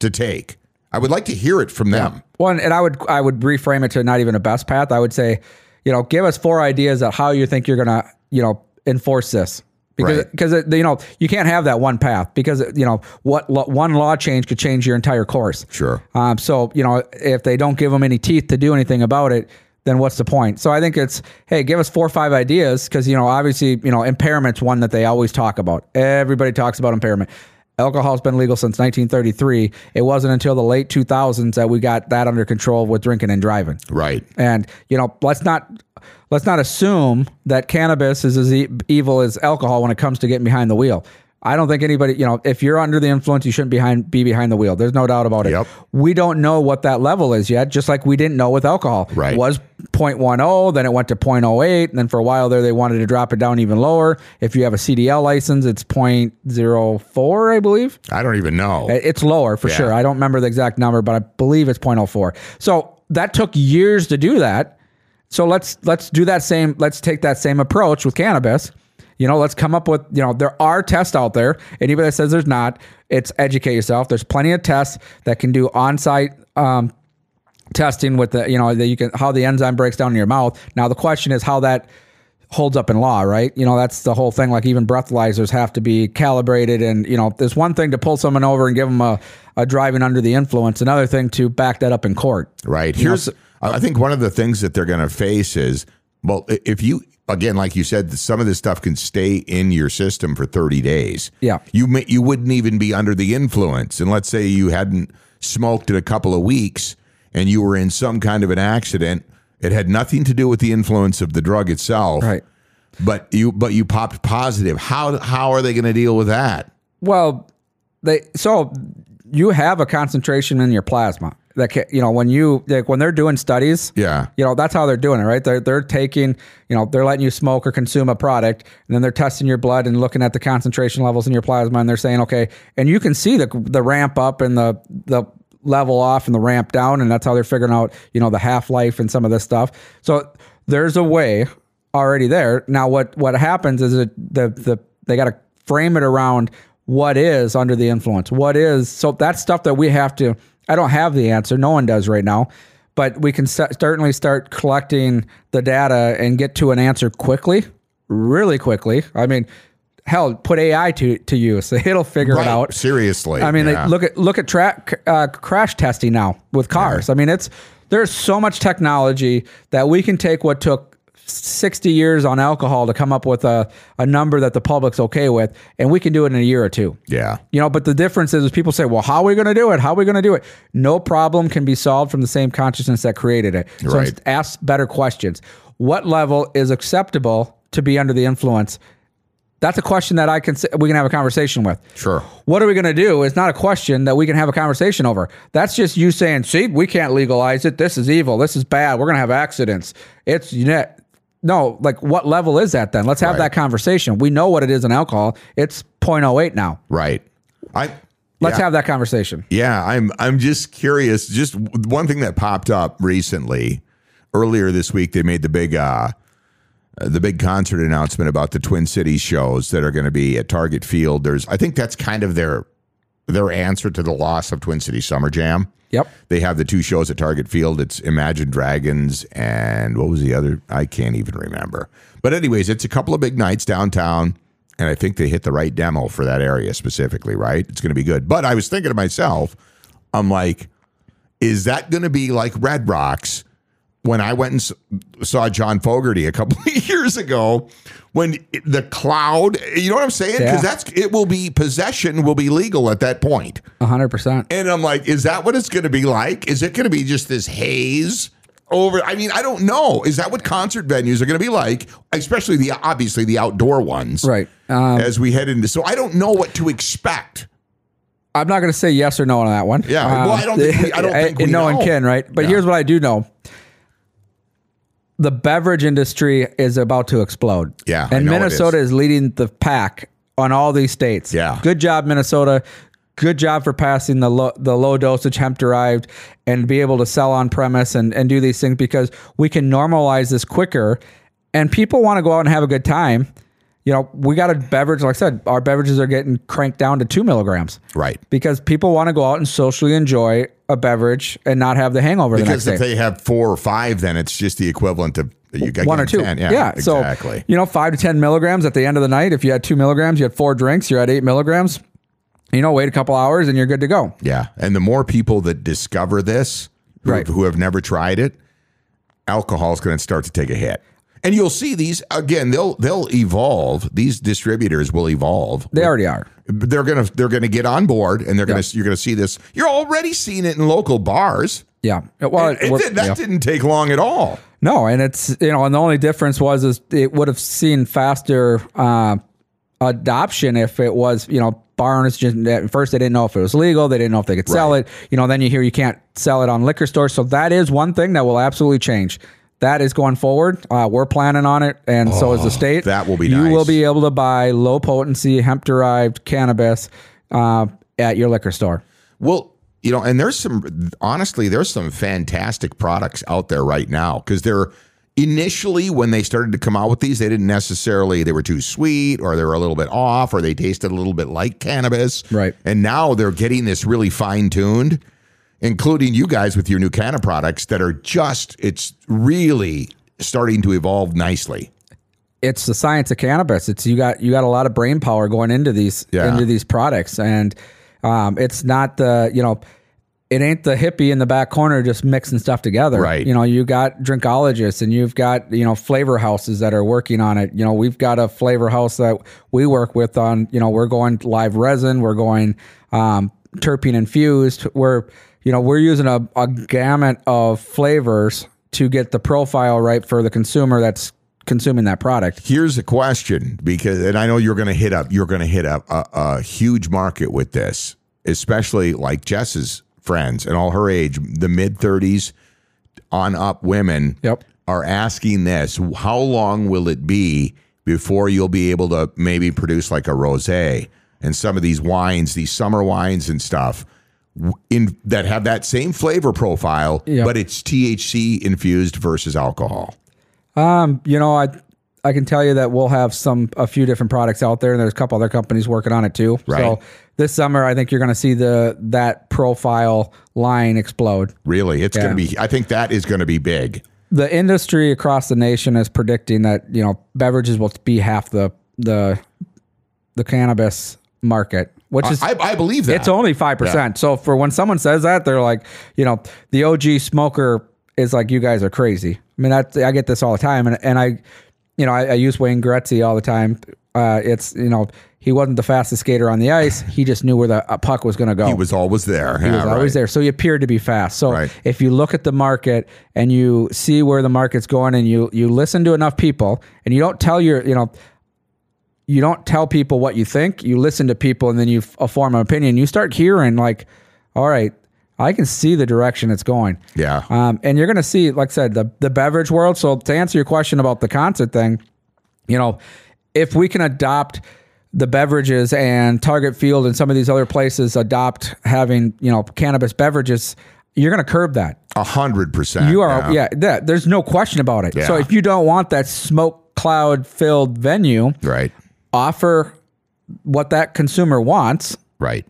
to take? I would like to hear it from them. Yeah. Well, and I would I would reframe it to not even a best path. I would say, you know, give us four ideas of how you think you're gonna, you know, enforce this. Because because right. you know you can't have that one path because you know what one law change could change your entire course. Sure. Um, so you know if they don't give them any teeth to do anything about it, then what's the point? So I think it's, hey, give us four or five ideas because, you know, obviously, you know, impairment's one that they always talk about. Everybody talks about impairment. Alcohol's been legal since 1933. It wasn't until the late 2000s that we got that under control with drinking and driving. Right. And, you know, let's not let's not assume that cannabis is as e- evil as alcohol when it comes to getting behind the wheel. I don't think anybody, you know, if you're under the influence, you shouldn't behind, be behind the wheel. There's no doubt about it. Yep. We don't know what that level is yet, just like we didn't know with alcohol. Right. It was 0.10, then it went to 0.08, and then for a while there, they wanted to drop it down even lower. If you have a CDL license, it's 0.04, I believe. I don't even know. It's lower for yeah. sure. I don't remember the exact number, but I believe it's 0.04. So that took years to do that. So let's let's do that same. Let's take that same approach with cannabis you know, let's come up with, you know, there are tests out there. Anybody that says there's not, it's educate yourself. There's plenty of tests that can do on site um, testing with the, you know, that you can, how the enzyme breaks down in your mouth. Now, the question is how that holds up in law, right? You know, that's the whole thing. Like even breathalyzers have to be calibrated. And, you know, there's one thing to pull someone over and give them a, a driving under the influence, another thing to back that up in court. Right. Here's, know, I think one of the things that they're going to face is, well, if you again, like you said, some of this stuff can stay in your system for 30 days. Yeah. You may, you wouldn't even be under the influence. And let's say you hadn't smoked in a couple of weeks and you were in some kind of an accident. It had nothing to do with the influence of the drug itself. Right. But you but you popped positive. How how are they going to deal with that? Well, they so you have a concentration in your plasma that you know when you like when they're doing studies yeah. you know that's how they're doing it right? They're, they're taking you know they're letting you smoke or consume a product and then they're testing your blood and looking at the concentration levels in your plasma and they're saying okay and you can see the the ramp up and the the level off and the ramp down and that's how they're figuring out you know the half-life and some of this stuff. So there's a way already there. Now what what happens is that the the they got to frame it around what is under the influence. What is so that's stuff that we have to I don't have the answer. No one does right now. But we can st- certainly start collecting the data and get to an answer quickly, really quickly. I mean, hell, put AI to, to use. It'll figure right. it out. Seriously. I mean, yeah. look at look at tra- uh, crash testing now with cars. Yeah. I mean, it's there's so much technology that we can take what took 60 years on alcohol to come up with a, a number that the public's okay with, and we can do it in a year or two. Yeah. You know, but the difference is, is people say, well, how are we going to do it? How are we going to do it? No problem can be solved from the same consciousness that created it. So right. ask better questions. What level is acceptable to be under the influence? That's a question that I can we can have a conversation with. Sure. What are we going to do? It's not a question that we can have a conversation over. That's just you saying, "See, we can't legalize it. This is evil. This is bad. We're going to have accidents." It's you know, no, like what level is that then? Let's have right. that conversation. We know what it is in alcohol. It's 0.08 now. Right. I Let's yeah. have that conversation. Yeah, I'm I'm just curious. Just one thing that popped up recently earlier this week they made the big uh the big concert announcement about the Twin Cities shows that are going to be at Target Field. There's I think that's kind of their their answer to the loss of Twin Cities Summer Jam. Yep. They have the two shows at Target Field. It's Imagine Dragons and what was the other? I can't even remember. But anyways, it's a couple of big nights downtown, and I think they hit the right demo for that area specifically. Right? It's going to be good. But I was thinking to myself, I'm like, is that going to be like Red Rocks? When I went and saw John Fogerty a couple of years ago, when the cloud, you know what I'm saying? Because yeah. that's it will be possession will be legal at that point. hundred percent. And I'm like, is that what it's going to be like? Is it going to be just this haze? Over, I mean, I don't know. Is that what concert venues are going to be like? Especially the obviously the outdoor ones, right? Um, as we head into, so I don't know what to expect. I'm not going to say yes or no on that one. Yeah, well, I don't. Think we, I don't think we no know. one can, right? But yeah. here's what I do know: the beverage industry is about to explode. Yeah. And Minnesota is. is leading the pack on all these states. Yeah. Good job, Minnesota. good job for passing the low, the low dosage hemp derived and be able to sell on premise and, and do these things because we can normalize this quicker and people want to go out and have a good time. You know, we got a beverage, like I said, our beverages are getting cranked down to two milligrams. Right. Because people want to go out and socially enjoy a beverage and not have the hangover because the next if they have four or five, then it's just the equivalent of you got one or two. 10. Yeah, yeah. exactly. So, you know, five to 10 milligrams at the end of the night. If you had two milligrams, you had four drinks, you're at eight milligrams. You know, wait a couple hours and you're good to go. Yeah. And the more people that discover this, who, Right. who have never tried it, alcohol is going to start to take a hit. And you'll see these again. They'll they'll evolve. These distributors will evolve. They already are. They're gonna they're gonna get on board, and they're gonna you're gonna see this. You're already seeing it in local bars. Yeah. Well, It- it we're- did- that yeah. didn't take long at all. No, and it's you know, and the only difference was is it would have seen faster uh, adoption if it was you know bar owners just at first they didn't know if it was legal, they didn't know if they could sell Right. it. You know, then you hear you can't sell it on liquor stores, so that is one thing that will absolutely change. That is going forward. Uh, we're planning on it, and so is the state. Oh, that will be You nice. will be able to buy low potency hemp derived cannabis uh, at your liquor store. Well, you know, and there's some honestly, there's some fantastic products out there right now because they're initially when they started to come out with these, they didn't necessarily they were too sweet or they were a little bit off or they tasted a little bit like cannabis. Right. And now they're getting this really fine tuned, including you guys with your new canna products that are just it's really starting to evolve nicely. it's the science of cannabis. It's you got you got a lot of brain power going into these Yeah. into these products, and um, it's not the you know. It ain't the hippie in the back corner just mixing stuff together. Right. You know, you got drinkologists and you've got, you know, flavor houses that are working on it. You know, we've got a flavor house that we work with on, you know, we're going live resin, we're going um, terpene infused. We're, you know, we're using a, a gamut of flavors to get the profile right for the consumer that's consuming that product. Here's a question because, and I know you're going to hit up, you're going to hit up a, a huge market with this, especially like Jess's friends and all her age, the mid 30s on up women Yep. are asking this how long will it be before you'll be able to maybe produce like a rosé and some of these wines, these summer wines and stuff in that have that same flavor profile, Yep. but it's THC infused versus alcohol. Um, you know, I I can tell you that we'll have some a few different products out there, and there's a couple other companies working on it too. Right. So this summer, I think you're going to see the that profile line explode. Really, it's going to be. I think that is going to be big. The industry across the nation is predicting that you know beverages will be half the the the cannabis market, which is I, I believe that. It's only five percent. So for when someone says that, they're like, you know, the OG smoker is like, you guys are crazy. I mean, that I get this all the time, and and I, you know, I, I use Wayne Gretzky all the time. Uh, it's you know, he wasn't the fastest skater on the ice. He just knew where the uh, puck was going to go. he was always there. He was always there. So he appeared to be fast. So Right. if you look at the market and you see where the market's going and you you listen to enough people and you don't tell your, you know, you don't tell people what you think, you listen to people and then you f- form an opinion. You start hearing like, all right, I can see the direction it's going. Yeah. Um, and you're going to see, like I said, the, the beverage world. So to answer your question about the concert thing, you know, if we can adopt the beverages and Target Field and some of these other places adopt having, you know, cannabis beverages, you're going to curb that. A hundred percent. You are, yeah, that, there's no question about it. So if you don't want that smoke cloud filled venue, Right. Offer what that consumer wants Right.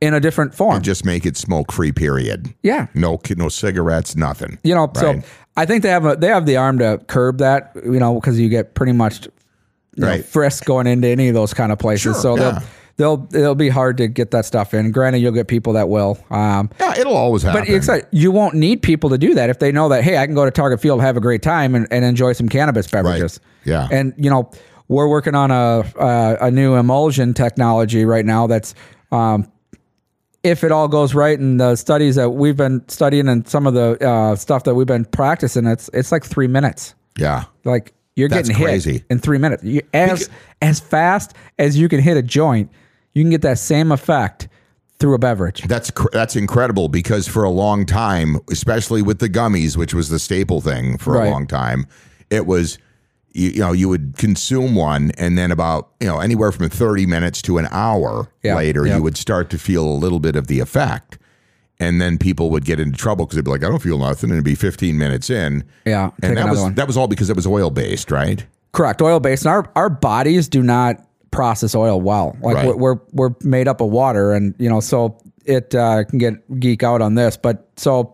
in a different form. Just make it smoke free. Period. yeah. No. No cigarettes. Nothing. You know, so I think they have a, they have the arm to curb that, you know, because you get pretty much you know, frisk going into any of those kind of places. Sure, so yeah. they'll they'll it'll be hard to get that stuff in. Granted, you'll get people that will. Um, Yeah, it'll always happen. but it's like you won't need people to do that if they know that hey, I can go to Target Field, have a great time, and, and enjoy some cannabis beverages. Yeah. and you know we're working on a a, a new emulsion technology right now that's. Um, if it all goes right and the studies that we've been studying and some of the uh, stuff that we've been practicing, it's it's like three minutes. yeah. Like you're That's getting crazy. hit in three minutes. You, as as fast as you can hit a joint, you can get that same effect through a beverage. That's cr- that's incredible because for a long time, especially with the gummies, which was the staple thing for Right. a long time, it was you, you know you would consume one and then about you know anywhere from 30 minutes to an hour Yeah, later yeah. you would start to feel a little bit of the effect and then people would get into trouble because they'd be like i don't feel nothing and it'd be 15 minutes in Yeah, and that was one. that was all because it was oil based right Correct. Oil based. And our, our bodies do not process oil well. Like Right. we're, we're we're made up of water, and you know, so it uh, can get geek out on this. But so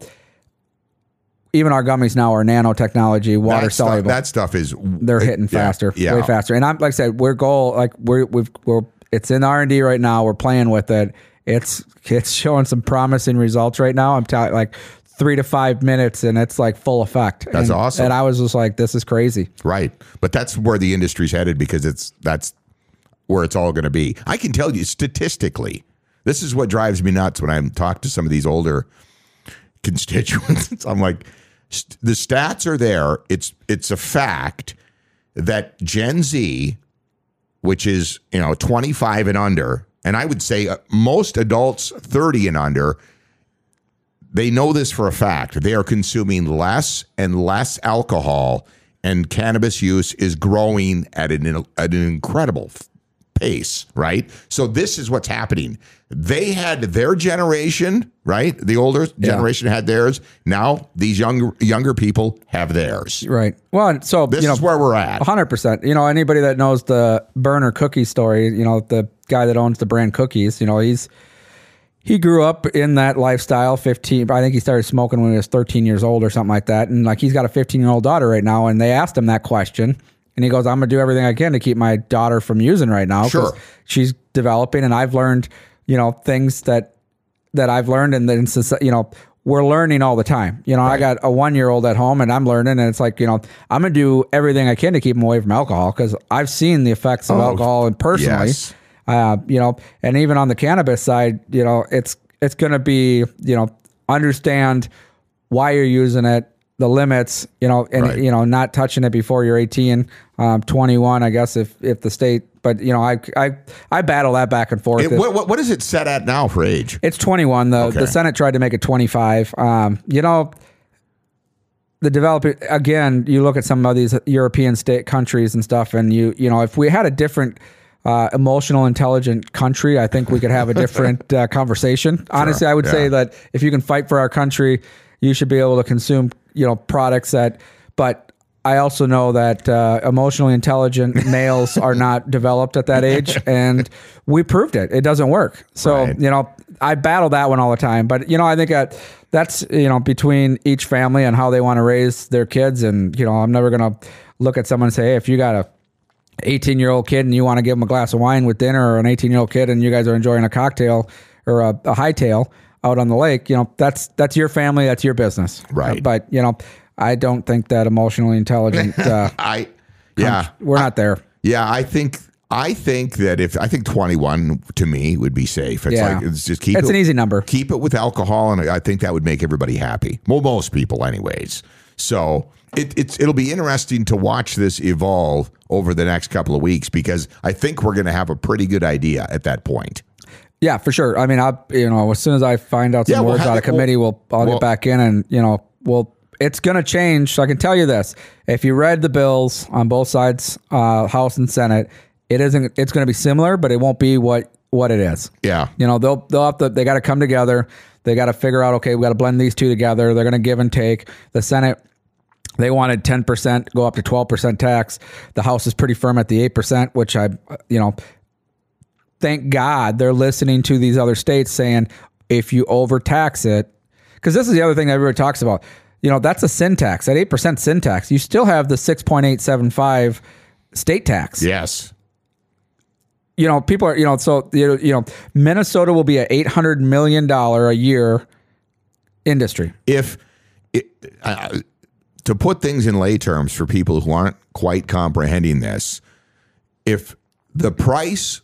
even our gummies now are nanotechnology, water that stuff, soluble. that stuff is They're hitting yeah, faster, yeah way faster. And I'm like I said, we're goal like we're we've we're it's in R and D right now. We're playing with it. It's it's showing some promising results right now. I'm telling like three to five minutes, and it's like full effect. That's And- awesome. And I was just like, this is crazy. Right. But that's where the industry's headed because it's that's where it's all going to be. I can tell you statistically, this is what drives me nuts when I talk to some of these older constituents. I'm like, the stats are there. It's it's a fact that Gen Z, which is you know 25 and under, and I would say uh, most adults 30 and under, they know this for a fact. They are consuming less and less alcohol, and cannabis use is growing at an at an incredible pace. Right. So this is what's happening. They had their generation, right? The older generation had theirs. Now these younger younger people have theirs. Right. Well, so This you know, is where we're at. hundred percent. You know, anybody that knows the Berner cookie story, you know, the guy that owns the brand cookies, you know, he's he grew up in that lifestyle. Fifteen, I think he started smoking when he was thirteen years old or something like that. And like he's got a fifteen year old daughter right now, and they asked him that question, and he goes, "I'm gonna do everything I can to keep my daughter from using right now Sure. she's developing, and I've learned, you know, things that that I've learned, and then you know." We're learning all the time. You know, I got a one year old at home and I'm learning, and it's like, you know, I'm going to do everything I can to keep him away from alcohol because I've seen the effects of Oh, alcohol and personally yes. uh, you know, and even on the cannabis side, you know, it's it's going to be, you know, understand why you're using it, the limits, you know, and Right. you know, not touching it before you're 18, um, 21, I guess if if the state, but you know, I I I battle that back and forth. It- what, what, what is it set at now for age? It's 21. The Okay. the Senate tried to make it 25. Um, you know, the developer again. You look at some of these European state countries and stuff, and you you know, if we had a different uh, emotional, intelligent country, I think we could have a different uh, conversation. Honestly, I would say that if you can fight for our country, you should be able to consume you know products that. But I also know that uh, emotionally intelligent males are not developed at that age, and we proved it. It doesn't work. So Right. you know, I battle that one all the time. But you know, I think that that's you know between each family and how they want to raise their kids. And you know, I'm never gonna look at someone and say, hey, if you got a 18 year old kid and you want to give them a glass of wine with dinner, or an 18 year old kid and you guys are enjoying a cocktail or a, a hightail out on the lake, you know, that's that's your family, that's your business, Right. But you know, I don't think that emotionally intelligent. Uh, I yeah. we're not there. Yeah, I think I think that if I think 21 to me would be safe. It's Yeah. like it's just keep It's it, an easy number. Keep it with alcohol, and I think that would make everybody happy. Well, most people, anyways. So it, it's it'll be interesting to watch this evolve over the next couple of weeks because I think we're going to have a pretty good idea at that point. Yeah, for sure. I mean, I you know, as soon as I find out some Yeah, we'll words have out of committee, we'll, I'll we'll- get back in and you know, we'll. It's going to change. So I can tell you this: if you read the bills on both sides, uh, House and Senate, it isn't. It's going to be similar, but it won't be what what it is. Yeah. You know, they'll they'll have to. They got to come together. They got to figure out. Okay, we got to blend these two together. They're going to give and take. The Senate. They wanted 10%, go up to 12% tax. The House is pretty firm at the 8%, which I, you know, thank God they're listening to these other states saying if you overtax it, because this is the other thing that everybody talks about. You know, that's a sin tax. At 8% sin tax, you still have the 6.875 state tax. Yes. You know, people are, you know, so, you you know, Minnesota will be a $800 million a year industry. if it, uh, to put things in lay terms for people who aren't quite comprehending this, if the price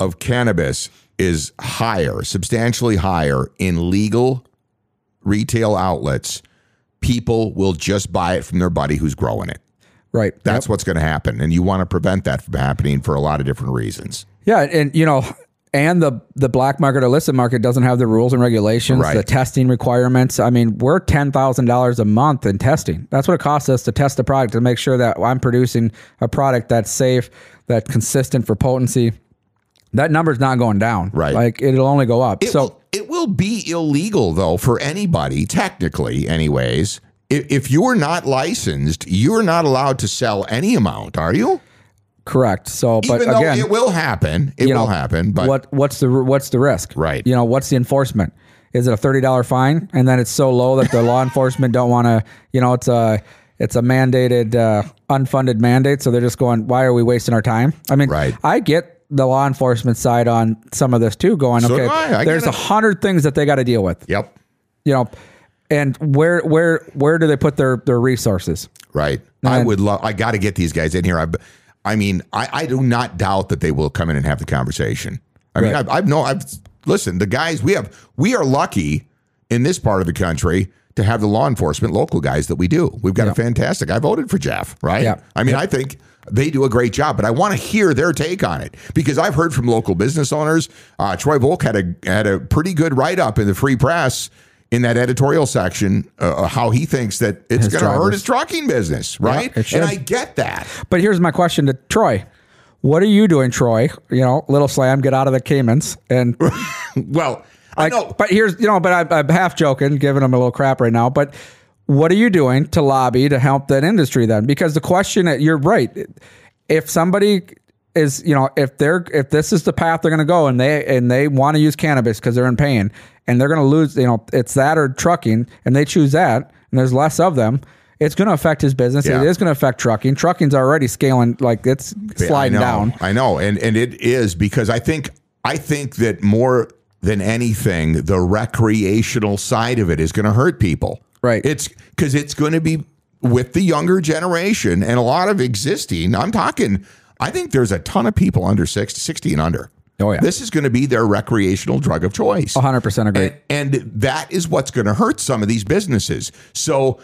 of cannabis is higher, substantially higher in legal retail outlets, people will just buy it from their buddy who's growing it. Right. That's what's going to happen. And you want to prevent that from happening for a lot of different reasons. Yeah, and you know, and the the black market or illicit market doesn't have the rules and regulations, Right. the testing requirements. I mean, we're ten thousand dollars a month in testing. That's what it costs us to test a product to make sure that I'm producing a product that's safe, that's consistent for potency. That number's not going down. Right. Like it'll only go up. It so will, it will be illegal though for anybody, technically, anyways. If, if you are not licensed, you are not allowed to sell any amount, are you? correct. So, but Even though again, it will happen, it you know, will happen. But what what's the what's the risk? Right. You know, what's the enforcement? Is it a thirty dollar fine, and then it's so low that the law enforcement don't want to? You know, it's a it's a mandated uh, unfunded mandate, so they're just going, why are we wasting our time? I mean, Right. I get the law enforcement side on some of this too, going, So okay, I. I there's a hundred things that they got to deal with. yep, You know, and where where where do they put their their resources? right. I would love. I got to get these guys in here. I, I mean, I, I do not doubt that they will come in and have the conversation. I mean, Right. I've, I've no. I've listen. The guys we have, we are lucky in this part of the country to have the law enforcement local guys that we do. We've got a fantastic. I voted for Jeff. Right. Yeah. I mean, I think they do a great job, but I want to hear their take on it because I've heard from local business owners. Uh, Troy Volk had a had a pretty good write up in the Free Press in that editorial section uh, how he thinks that it's going to hurt his trucking business, right? should. and I get that. But here's my question to Troy. What are you doing, Troy? You know, little slam, get out of the Caymans. And Well, I like, know. but here's, you know, but I, I'm half joking, giving him a little crap right now. But what are you doing to lobby to help that industry then? Because the question that you're right. If somebody is, you know, if they're, if this is the path they're going to go and they, and they want to use cannabis because they're in pain and they're going to lose, you know, it's that or trucking and they choose that and there's less of them. It's going to affect his business. Yeah. It is going to affect trucking. Trucking's already scaling, like it's sliding I down. I know, and and it is because I think I think that more than anything, the recreational side of it is going to hurt people. Right. It's because it's going to be with the younger generation and a lot of existing. I'm talking. I think there's a ton of people under 60, 60 and under. Oh, yeah. This is going to be their recreational drug of choice. 100% agree. And, and that is what's going to hurt some of these businesses. So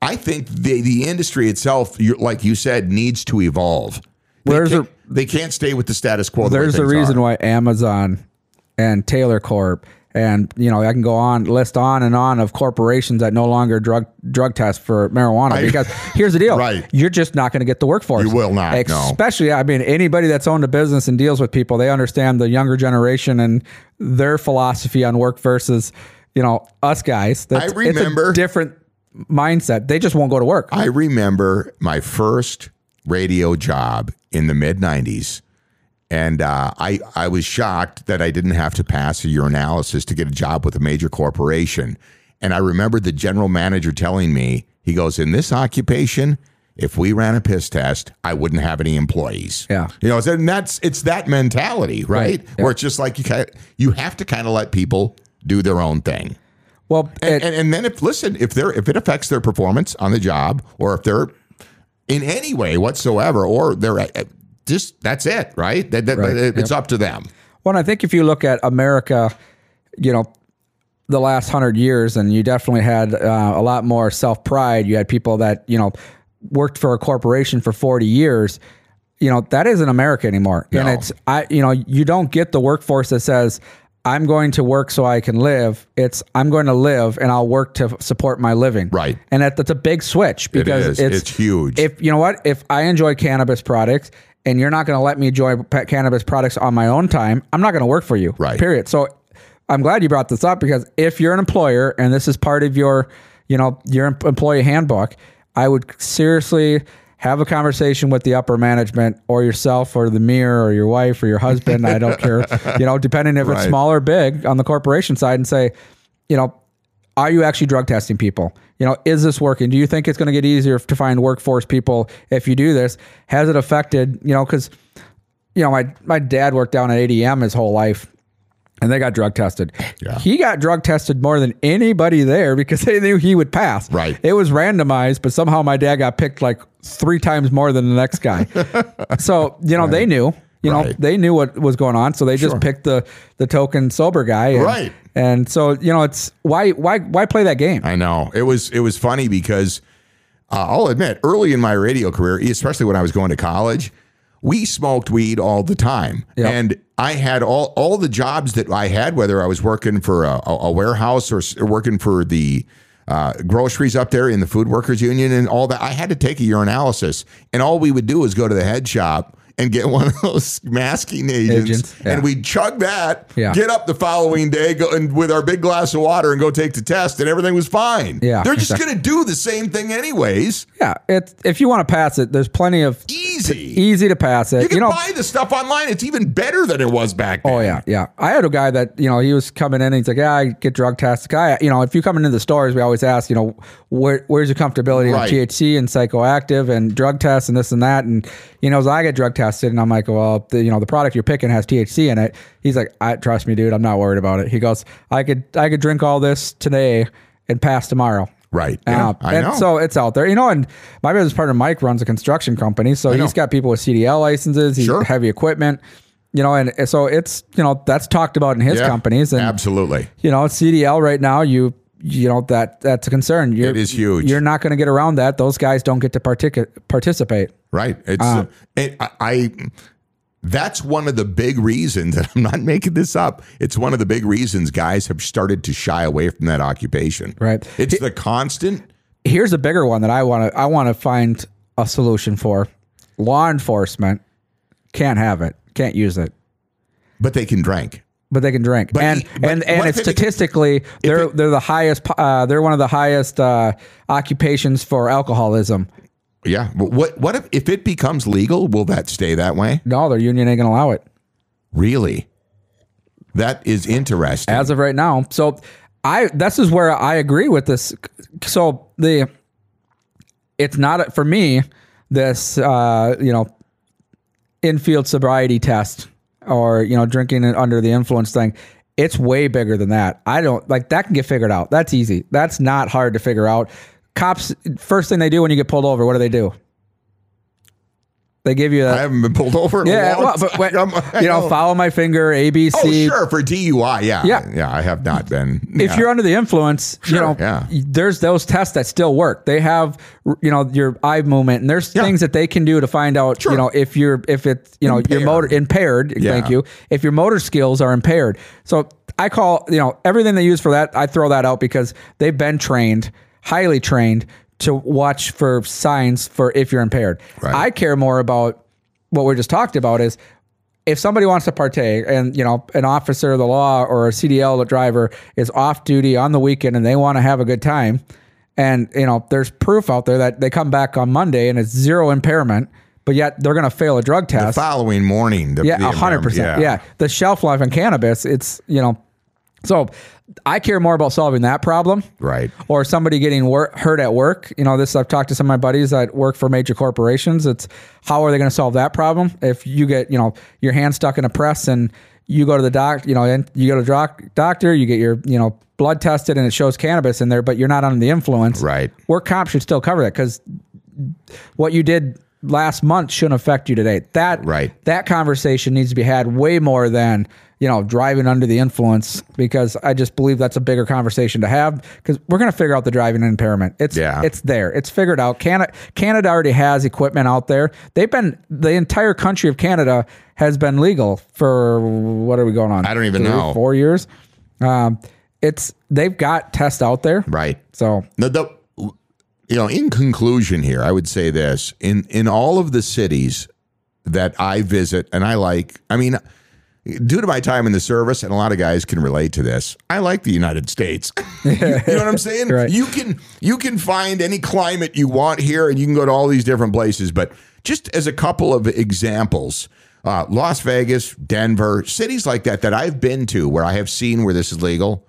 I think the the industry itself, like you said, needs to evolve. They There's can't, a- they can't stay with the status quo. the There's a reason are. why Amazon and Taylor Corp and you know I can go on list on and on of corporations that no longer drug drug test for marijuana because here's the deal. Right. you're just not going to get the workforce. You will not, no. especially I mean anybody that's owned a business and deals with people they understand the younger generation and their philosophy on work versus you know us guys. That's, it's remember- a different mindset. They just won't go to work. I remember my first radio job in the mid '90s, and uh, I I was shocked that I didn't have to pass a urinalysis to get a job with a major corporation. And I remember the general manager telling me, he goes, "In this occupation." If we ran a piss test, I wouldn't have any employees. Yeah. you know, and that's it's that mentality, right? Right, yeah. Where it's just like you kind you have to kind of let people do their own thing. well And, and, and then if listen, if they're if it affects their performance on the job, or if they're in any way whatsoever, or they're uh, just that's it, right? That, that- Right, It's up to them. Well, I think if you look at America, you know, the last hundred years, and you definitely had uh, a lot more self pride. You had people that you know worked for a corporation for forty years. You know that isn't America anymore, and it's I. You know, you don't get the workforce that says. I'm going to work so I can live. It's I'm going to live and I'll work to support my living. Right. And that, that's a big switch because it's It's huge. If you know what, if I enjoy cannabis products and you're not going to let me enjoy pet cannabis products on my own time, I'm not going to work for you. Right. Period. So I'm glad you brought this up because if you're an employer and this is part of your, you know, your employee handbook, I would seriously have a conversation with the upper management or yourself or the mirror or your wife or your husband. I don't care, you know, depending if it's small or big on the corporation side and say, you know, are you actually drug testing people? You know, is this working? Do you think it's going to get easier to find workforce people if you do this? Has it affected, you know, because, you know, my, my dad worked down at ADM his whole life and they got drug tested. Yeah. He got drug tested more than anybody there because they knew he would pass. Right. It was randomized, but somehow my dad got picked like three times more than the next guy. so, you know, they knew. You know, Right. they knew what was going on, so they just picked the the token sober guy. And, Right. And so, you know, it's why why why play that game? I know it was it was funny because uh, I'll admit early in my radio career, especially when I was going to college, we smoked weed all the time. Yeah. And I had all, all the jobs that I had, whether I was working for a, a warehouse or working for the uh, groceries up there in the Food Workers Union and all that, I had to take a urinalysis. And all we would do was go to the head shop and get one of those masking agents, Agents, yeah. and we'd chug that, Yeah. get up the following day, go and with our big glass of water and go take the test, and everything was fine. Yeah, they're just exactly. going to do the same thing anyways. Yeah, it's if you want to pass it, there's plenty of Easy. easy to pass it. You can know, buy the stuff online. It's even better than it was back oh, then. Oh yeah, yeah. I had a guy that you know he was coming in. and He's like, yeah, I get drug tests. Guy, you know, if you come into the stores, we always ask, you know, where, where's your comfortability Right. THC and psychoactive and drug tests and this and that. And you know, as I get drug tested, and I'm like, well, the, you know, the product you're picking has THC in it. He's like, I trust me, dude. I'm not worried about it. He goes, I could, I could drink all this today and pass tomorrow. Right. Yeah, Uh, I and know. so it's out there, you know. And my business partner Mike runs a construction company, so he's got people with CDL licenses, he's Sure. heavy equipment, you know. And so it's you know that's talked about in his Yeah, companies, and absolutely. you know CDL right now, you you know that that's a concern. You're, It is huge. You're not going to get around that. Those guys don't get to partic- participate. Right. It's uh, it, I, I. That's one of the big reasons, and I'm not making this up. It's one of the big reasons guys have started to shy away from that occupation. Right. It's the constant. Here's a bigger one that I want to I want to find a solution for. Law enforcement can't have it, can't use it. But they can drink. But they can drink. But and he- but and and it's it- statistically they're it- they're the highest uh, they're one of the highest uh, occupations for alcoholism. Yeah. What what if if it becomes legal? Will that stay that way? No, their union ain't gonna allow it Really? That is interesting. as of right now. So I this is where I agree with this. So the it's not for me this uh, you know infield sobriety test or you know drinking under the influence thing. It's way bigger than that. I don't like that can get figured out. That's easy. That's not hard to figure out. Cops first thing they do when you get pulled over, what do they do? They give you I a haven't been pulled over in yeah, well, but when. You know, follow my finger, ABC. Oh, sure, for DUI, yeah, Yeah. yeah. I have not been. if yeah. you're under the influence, you know, yeah. there's those tests that still work. They have, you know, your eye movement, and there's Yeah. things that they can do to find out, Sure. you know, if you're, if it's, you know, your Impaired. motor impaired. Thank you. If your motor skills are impaired, so I call, you know, everything they use for that, I throw that out because they've been trained, highly trained to watch for signs for if you're impaired. Right. I care more about what we just talked about is if somebody wants to partake and you know an officer of the law or a CDL driver is off duty on the weekend and they want to have a good time and you know there's proof out there that they come back on Monday and it's zero impairment but yet they're going to fail a drug the test following morning, the, yeah the a hundred percent impairment, yeah the shelf life on cannabis it's you know so I care more about solving that problem right. or somebody getting wor- hurt at work. You know, this I've talked to some of my buddies that work for major corporations. It's how are they going to solve that problem? If you get, you know, your hand stuck in a press and you go to the doc, you know, and you go to doc- doctor, you get your, you know, blood tested and it shows cannabis in there, but you're not under the influence. Right. Work comp should still cover that because what you did last month shouldn't affect you today. That Right. that conversation needs to be had way more than you know driving under the influence because I just believe that's a bigger conversation to have because we're going to figure out the driving impairment. It's Yeah. it's there. It's figured out. Canada Canada already has equipment out there. They've been the entire country of Canada has been legal for what are we going on? I don't even Three, know. Four years. Um, it's they've got tests out there. Right. So The, the, you know, in conclusion here, I would say this in in all of the cities that I visit, and I like. I mean, due to my time in the service, and a lot of guys can relate to this. I like the United States. you know what I'm saying? Right. You can you can find any climate you want here, and you can go to all these different places. But just as a couple of examples. Uh, Las Vegas, Denver, cities like that that I've been to where I have seen where this is legal,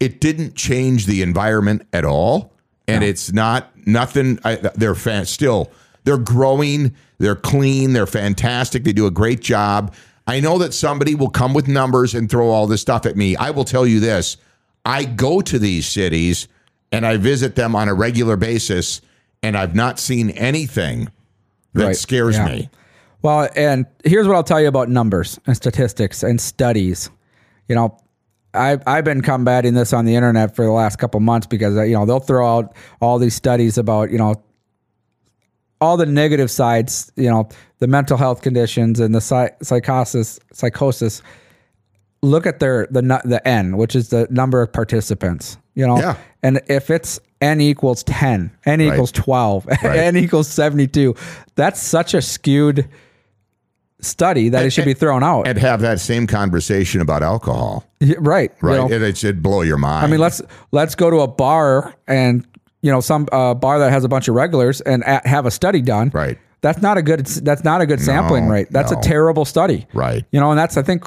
it didn't change the environment at all and it's not nothing I, they're fan, still they're growing they're clean they're fantastic they do a great job i know that somebody will come with numbers and throw all this stuff at me i will tell you this i go to these cities and i visit them on a regular basis and i've not seen anything that Right. scares Yeah. me Well, and here's what I'll tell you about numbers and statistics and studies. You know, I've I've been combating this on the internet for the last couple months because you know they'll throw out all these studies about you know all the negative sides. You know, the mental health conditions and the psy- psychosis psychosis look at their the the n which is the number of participants you know Yeah. and if it's n equals 10 n equals 12 n equals 72 that's such a skewed study that it should be thrown out and have that same conversation about alcohol, Y- right you right? know? It, it should blow your mind. I mean, let's let's go to a bar and you know some uh, bar that has a bunch of regulars and a- have a study done. Right. That's not a good. That's not a good sampling No, rate. That's no. a terrible study. Right. You know, and that's I think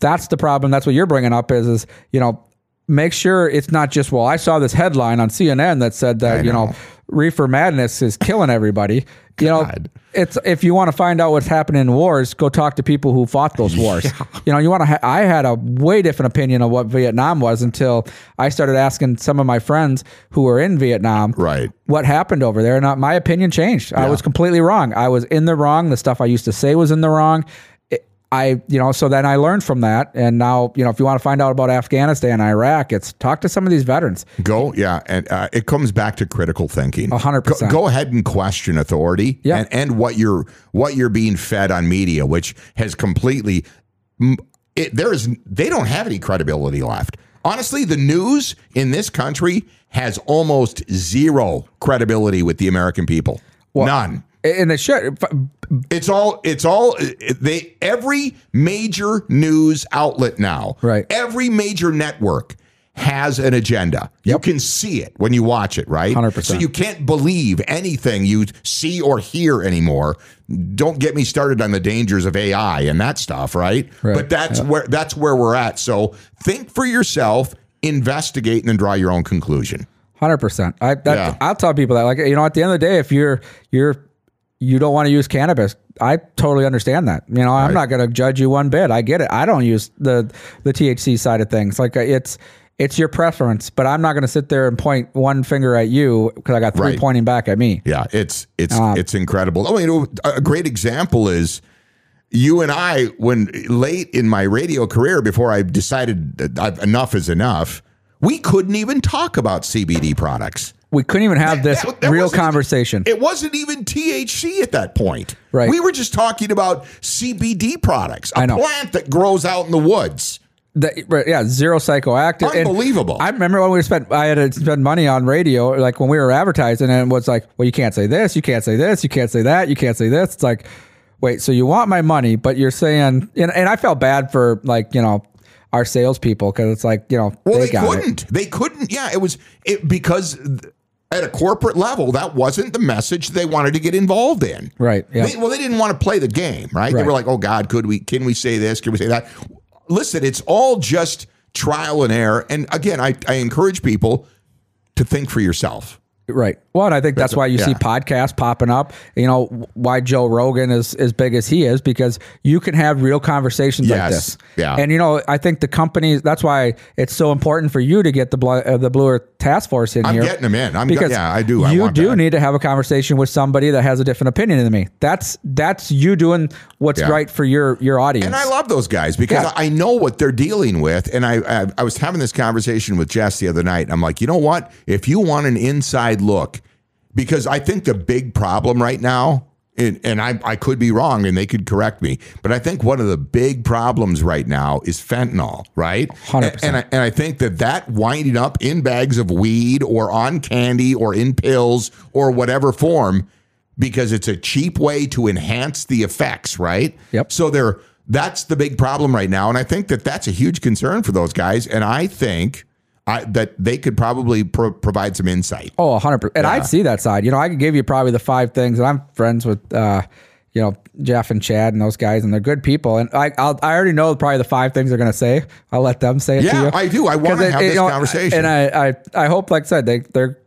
that's the problem. That's what you're bringing up is is you know make sure it's not just well I saw this headline on CNN that said that you know. reefer madness is killing everybody. You know, it's if you want to find out what's happening in wars, go talk to people who fought those wars. You know, you want to. Ha- I had a way different opinion of what Vietnam was until I started asking some of my friends who were in Vietnam, Right. what happened over there. And uh, my opinion changed. I was completely wrong. I was in the wrong. The stuff I used to say was in the wrong. I, you know, so then I learned from that. And now, you know, if you want to find out about Afghanistan, Iraq, it's talk to some of these veterans. Go, yeah, and uh, it comes back to critical thinking. A hundred Go- percent. Go ahead and question authority, Yeah. and, and what you're what you're being fed on media, which has completely. It, there is they don't have any credibility left. Honestly, the news in this country has almost zero credibility with the American people. None. And it should. It's all it's all they every major news outlet now. Right. Every major network has an agenda. You can see it when you watch it, right? 100%. So you can't believe anything you see or hear anymore. Don't get me started on the dangers of AI and that stuff, right? Right. But that's where that's where we're at. So think for yourself, investigate and then draw your own conclusion. Hundred percent. I that, Yeah. I'll tell people that. Like you know, at the end of the day, if you're you're you don't want to use cannabis, I totally understand that. You know, I'm Right. not going to judge you one bit. I get it. I don't use the the THC side of things. Like uh, it's it's your preference, but I'm not going to sit there and point one finger at you because I got three Right. pointing back at me. Yeah, it's it's Um, it's incredible. I mean, a great example is you and I when late in my radio career before I decided that enough is enough. We couldn't even talk about CBD products. We couldn't even have this That- that real conversation. It wasn't even THC at that point. Right. We were just talking about CBD products, a I know. plant that grows out in the woods. Right, yeah, zero psychoactive. And Unbelievable. I remember when we spent, I had to spend money on radio, like when we were advertising, and it was like, well, you can't say this, you can't say this, you can't say that, you can't say this. It's like, wait, so you want my money, but you're saying, and, and I felt bad for like, you know, our salespeople because it's like, you know, Well, they, they, got couldn't. They couldn't. Yeah, it was it because at a corporate level, that wasn't the message they wanted to get involved in. Right, yeah. They- well, they didn't want to play the game, right? They were like, "Oh God, could we? Can we say this? Can we say that?" Listen, it's all just trial and error. And again, I, I encourage people to think for yourself. Right. Well, and I think that's why you see podcasts popping up. You know why Joe Rogan is as big as he is because you can have real conversations like this. Yeah. And you know, I think the companies. That's why it's so important for you to get the Bl- uh, the Blue Earth Task Force in here. I'm getting them in. I'm because yeah, I do. I you do that. need to have a conversation with somebody that has a different opinion than me. That's that's you doing what's Yeah. right for your your audience. And I love those guys because Yeah. I know what they're dealing with. And I, I I was having this conversation with Jess the other night. I'm like, you know what? If you want an inside look, because I think the big problem right now, and, and I, I could be wrong and they could correct me, but I think one of the big problems right now is fentanyl, right? 100%. And I, and I think that that winding up in bags of weed or on candy or in pills or whatever form because it's a cheap way to enhance the effects, right? Yep. So they're that's the big problem right now, and I think that that's a huge concern for those guys. And I think I, that they could probably pro- provide some insight. Oh, 100%. And I'd see that side. You know, I could give you probably the five things, and I'm friends with, uh, you know, Jeff and Chad and those guys, and they're good people. And I I'll, I already know probably the five things they're going to say. I'll let them say it to Yeah, you. I do. I want to have it, this you know, conversation. And I, I, I hope, like I said, they, they're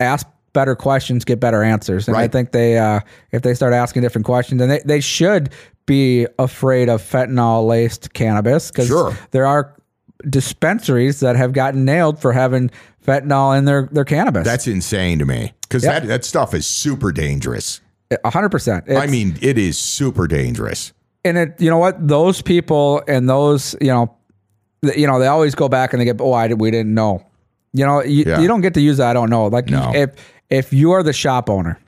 ask better questions, get better answers. And I think they, uh, if they start asking different questions, and they, they should be afraid of fentanyl laced cannabis because Sure. there are dispensaries that have gotten nailed for having fentanyl in their, their cannabis. That's insane to me because Yep. that that stuff is super dangerous. A hundred percent. I mean, it is super dangerous. and it, you know what? Those people and those, you know, th- you know, they always go back and they get, oh, I we didn't know. You know, you, Yeah. you don't get to use that. I don't know. Like No. if if you are the shop owner,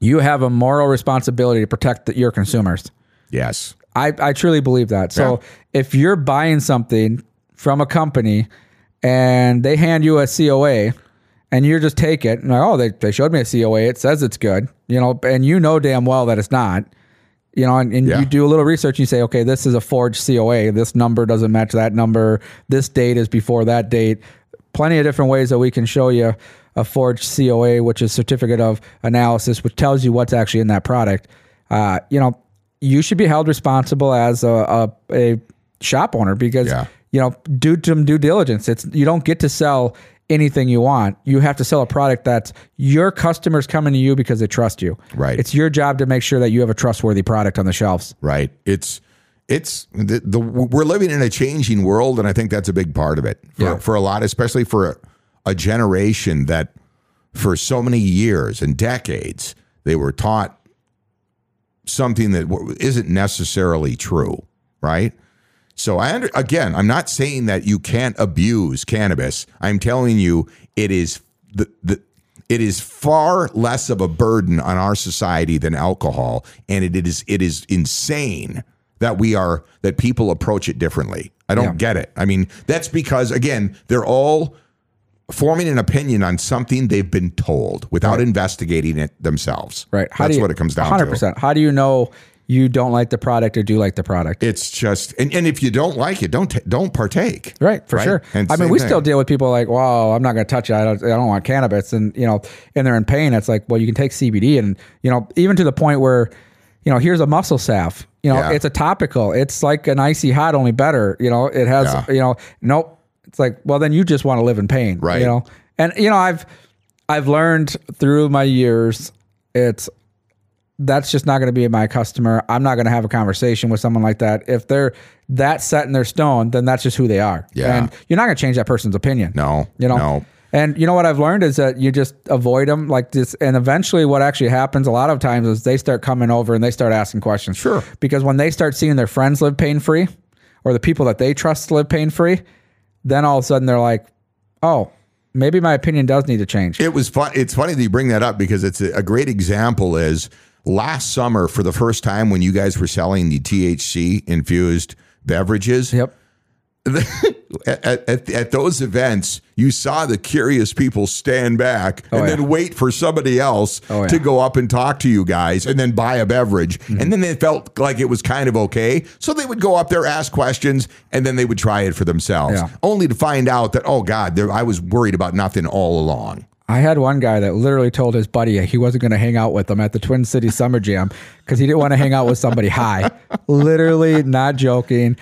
you have a moral responsibility to protect the, your consumers. Yes. I, I truly believe that. So Yeah. if you're buying something from a company and they hand you a COA and you just take it and like, oh, they, they showed me a COA. It says it's good, you know, and you know damn well that it's not, you know, and, and Yeah. you do a little research and you say, okay, this is a forged COA. This number doesn't match that number. This date is before that date. Plenty of different ways that we can show you a forged COA, which is certificate of analysis, which tells you what's actually in that product. Uh, you know, you should be held responsible as a, a, a shop owner because Yeah. You know do some due diligence. It's you don't get to sell anything you want. You have to sell a product that's your customers coming to you because they trust you. Right. It's your job to make sure that you have a trustworthy product on the shelves. Right. It's it's the, the we're living in a changing world, and I think that's a big part of it for, Yeah. for a lot, especially for a, a generation that for so many years and decades they were taught something that isn't necessarily true. Right. So I under, again, I'm not saying that you can't abuse cannabis. I'm telling you it is the the it is far less of a burden on our society than alcohol, and it is it is insane that we are that people approach it differently. I don't Yeah. get it. I mean, that's because again, they're all forming an opinion on something they've been told without investigating it themselves. Right. That's what it comes down to. 100%. How do you know you don't like the product or do like the product? It's just, and, and if you don't like it, don't ta- don't partake. Right, for Right? sure. And I mean, we thing. still deal with people like, "Well, I'm not going to touch it. I don't, I don't want cannabis," and you know, and they're in pain. It's like, well, you can take CBD, and you know, even to the point where, you know, here's a muscle salve. You know, Yeah. it's a topical. It's like an icy hot, only better. You know, it has, Yeah. you know, nope. It's like, well, then you just want to live in pain, Right. You know, and you know, I've, I've learned through my years, it's that's just not going to be my customer. I'm not going to have a conversation with someone like that. If they're that set in their stone, then that's just who they are. Yeah. And you're not going to change that person's opinion. No, You know? no. And you know what I've learned is that you just avoid them like this. And eventually, what actually happens a lot of times is they start coming over and they start asking questions. Sure. Because when they start seeing their friends live pain free or the people that they trust live pain free, then all of a sudden they're like, oh, maybe my opinion does need to change. It was fun. It's funny that you bring that up because it's a, a great example. Is last summer for the first time when you guys were selling the THC infused beverages. yep. At, at, at those events, you saw the curious people stand back and Oh, yeah. then wait for somebody else Oh, yeah. to go up and talk to you guys and then buy a beverage. Mm-hmm. And then they felt like it was kind of okay. So they would go up there, ask questions, and then they would try it for themselves, Yeah. only to find out that, oh, God, there, I was worried about nothing all along. I had one guy that literally told his buddy he wasn't going to hang out with him at the Twin City Summer Jam because he didn't want to hang out with somebody high. literally, not joking.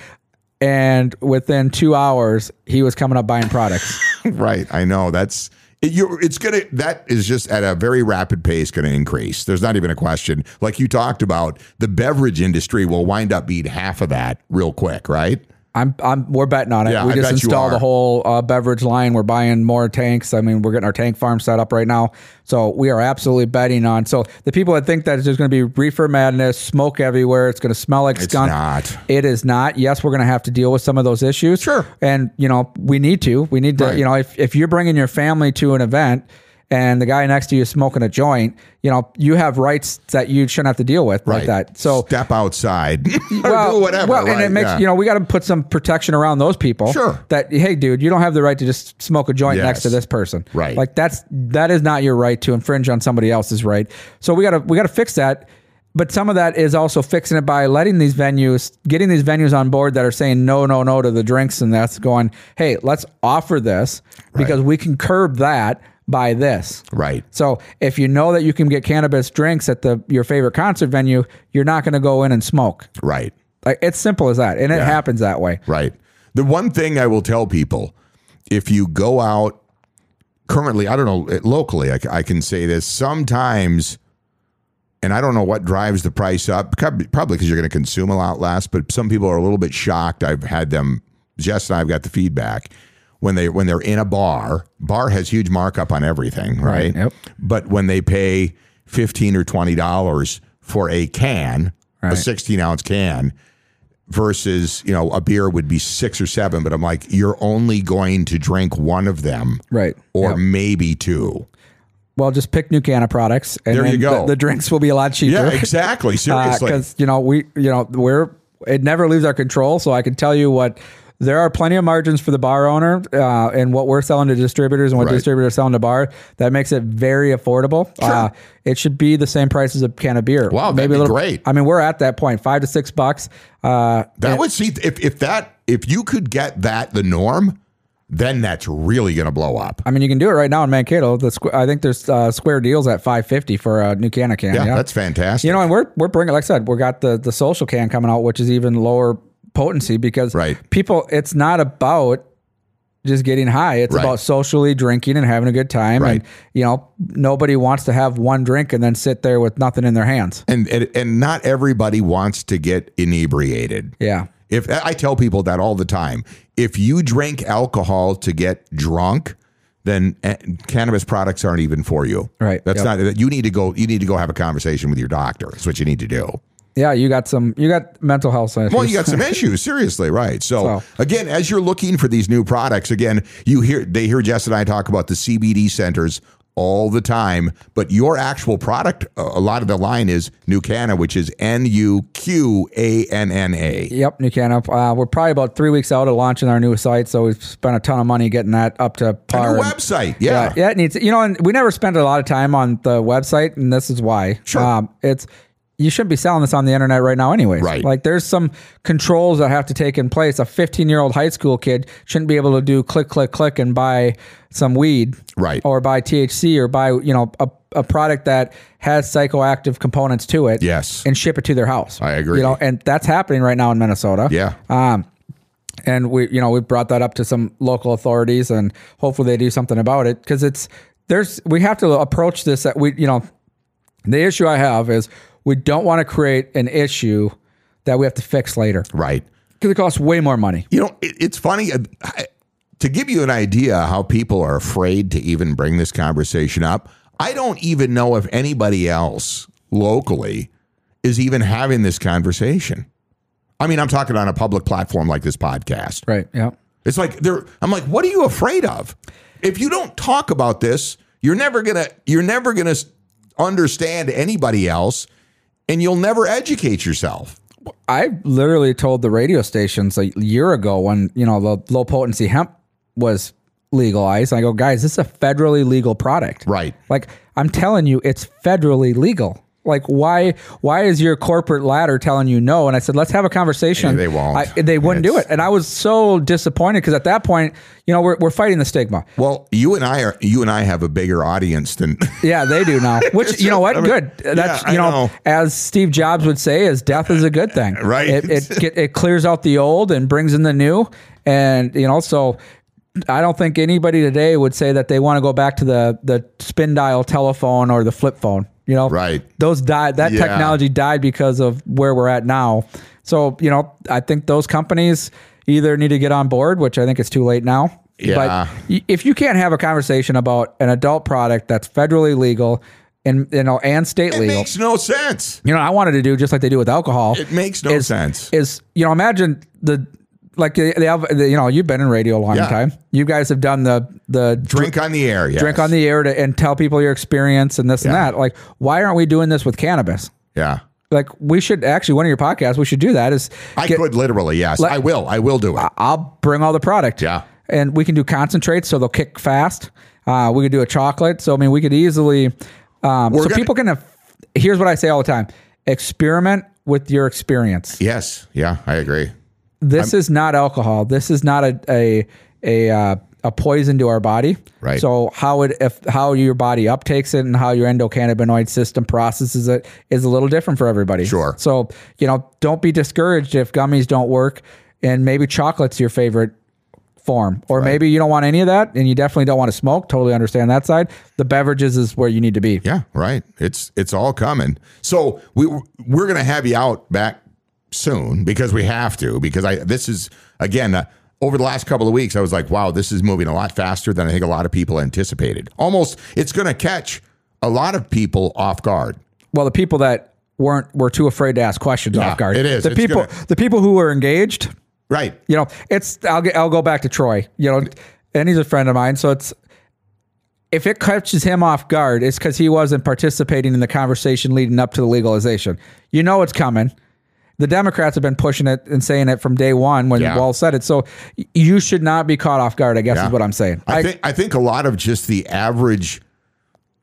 And within two hours, he was coming up buying products. Right. I know. That's it, it's gonna that is just at a very rapid pace going to increase. There's not even a question. Like you talked about, the beverage industry will wind up being half of that real quick, right? I'm, I'm, we're betting on it. Yeah, we I just installed the whole uh, beverage line. We're buying more tanks. I mean, we're getting our tank farm set up right now. So we are absolutely betting on. So the people that think that there's going to be reefer madness, smoke everywhere, it's going to smell like It's skunk. not. It is not. Yes, we're going to have to deal with some of those issues. Sure. And, you know, we need to. We need to, Right. you know, if, if you're bringing your family to an event and the guy next to you is smoking a joint, you know, you have rights that you shouldn't have to deal with like that. So, step outside or do whatever. well, and it makes Yeah. you know we got to put some protection around those people. Sure. That hey, dude, you don't have the right to just smoke a joint Yes. next to this person. Right. Like that's that is not your right to infringe on somebody else's right. So we got to we got to fix that. But some of that is also fixing it by letting these venues, getting these venues on board that are saying no, no, no to the drinks, and that's going, hey, let's offer this because we can curb that by this. right. So if you know that you can get cannabis drinks at the your favorite concert venue, you're not going to go in and smoke. Right. Like it's simple as that, and it happens that way. Right. The one thing I will tell people if you go out currently, I don't know, eh, locally, I can say this sometimes, and I don't know what drives the price up, probably because you're going to consume a lot less, but some people are a little bit shocked. I've had them, Jess and I've got the feedback. When they when they're in a bar, bar has huge markup on everything, right? yep. But when they pay fifteen or twenty dollars for a can, a sixteen ounce can, versus you know a beer would be six or seven but i'm like you're only going to drink one of them Right. or Yep. maybe two Well, just pick new Nuqanna products, and There you go. The, the drinks will be a lot cheaper. Yeah, exactly. Uh, seriously. because you know we you know we're it never leaves our control. So I can tell you what there are plenty of margins for the bar owner uh, and what we're selling to distributors and what Right. distributors are selling to bar. That makes it very affordable. Uh, it should be the same price as a can of beer. Wow, that'd a little, great. I mean, we're at that point, five to six bucks. Uh, That would see if if that if you could get that the norm, then that's really going to blow up. I mean, you can do it right now in Mankato. The squ- I think there's uh, square deals at five fifty for a new can of can. Yeah, that's fantastic. You know, and we're we're bringing, like I said, we got the the social can coming out, which is even lower potency because Right. people. It's not about just getting high. It's Right. about socially drinking and having a good time. Right. And you know, nobody wants to have one drink and then sit there with nothing in their hands. and, and and not everybody wants to get inebriated. Yeah. If I tell people that all the time, if you drink alcohol to get drunk, then eh, cannabis products aren't even for you. Right. That's Yep. not. You need to go. You need to go have a conversation with your doctor. That's what you need to do. Yeah, you got some. You got mental health issues. Well, you got some issues, seriously, right? So, So- again, as you're looking for these new products, again, you hear they hear Jess and I talk about the CBD centers all the time, but your actual product, a lot of the line is Nuqanna, which is N U Q A N N A. Yep, New Can Uh, we're probably about three weeks out of launching our new site, so we've spent a ton of money getting that up to par. and- website, yeah. yeah, it needs. You know, and we never spent a lot of time on the website, and this is why. Sure. Um, it's you shouldn't be selling this on the internet right now, anyways. Right. Like, there's some controls that have to take in place. A 15 year old high school kid shouldn't be able to do click, click, click, and buy some weed, Right. Or buy THC, or buy you know a, a product that has psychoactive components to it, Yes. and ship it to their house. I agree. You know, and that's happening right now in Minnesota. Yeah. Um, and we, you know, we brought that up to some local authorities, and hopefully they do something about it because it's there's we have to approach this. That we, you know, the issue I have is we don't want to create an issue that we have to fix later Right. because it costs way more money. You know, it, it's funny uh, I- to give you an idea how people are afraid to even bring this conversation up. I don't even know if anybody else locally is even having this conversation. I mean, I'm talking on a public platform like this podcast. Right. Yeah. It's like I'm like, what are you afraid of? If you don't talk about this, you're never gonna you're never gonna understand anybody else, and you'll never educate yourself. I literally told the radio stations a year ago when you know the low potency hemp was legalized. I go, guys, this is a federally legal product. Right. Like I'm telling you, it's federally legal. Like why? Why is your corporate ladder telling you no? And I said, let's have a conversation. Yeah, they won't. I, they wouldn't do it, and I was so disappointed because at that point, you know, we're we're fighting the stigma. Well, you and I are you and I have a bigger audience than Yeah, they do now. Which you know what? I mean, Good. That's yeah, you know, know. as Steve Jobs would say, is death is a good thing. Right. It it, get, it clears out the old and brings in the new, and you know so. I don't think anybody today would say that they want to go back to the the spin dial telephone or the flip phone. You know, Right. Those died. That Yeah. technology died because of where we're at now. So you know, I think those companies either need to get on board, which I think it's too late now. Yeah. But if you can't have a conversation about an adult product that's federally legal and you know and state it legal, makes no sense. you know, I wanted to do just like they do with alcohol. It makes no is, sense. Is you know, imagine the like they have the, you know you've been in radio a long Yeah. time. You guys have done the the Drink on the air, yes. drink on the air to, and tell people your experience and this and that. Like, why aren't we doing this with cannabis? Yeah. Like, we should actually one of your podcasts. We should do that. Is I get- could literally, yes. I will. I will do it. I'll bring all the product. Yeah. And we can do concentrates so they'll kick fast. Uh, we could do a chocolate. So, I mean, we could easily, um, so gonna- people can, have, here's what I say all the time experiment with your experience. yes. Yeah, I agree. This is not alcohol. This is not a, a, a, uh, a poison to our body. Right. So how it if how your body uptakes it and how your endocannabinoid system processes it is a little different for everybody. Sure. So, you know, don't be discouraged if gummies don't work and maybe chocolate's your favorite form. Or maybe you don't want any of that and you definitely don't want to smoke. Totally understand that side. The beverages is where you need to be. Yeah, right. It's it's all coming. So we we're gonna have you out back soon because we have to because I this is again uh, over the last couple of weeks I was like wow this is moving a lot faster than I think a lot of people anticipated. Almost it's gonna catch a lot of people off guard. Well, the people that weren't were too afraid to ask questions Yeah, off guard. it is. The It's people gonna- the people who were engaged, Right. you know, it's I'll get, I'll go back to Troy, you know, and he's a friend of mine, so it's if it catches him off guard, it's because he wasn't participating in the conversation leading up to the legalization. You know it's coming. The Democrats have been pushing it and saying it from day one when Yeah. Walz said it. So you should not be caught off guard. I guess Yeah. is what I'm saying. I, think I think a lot of just the average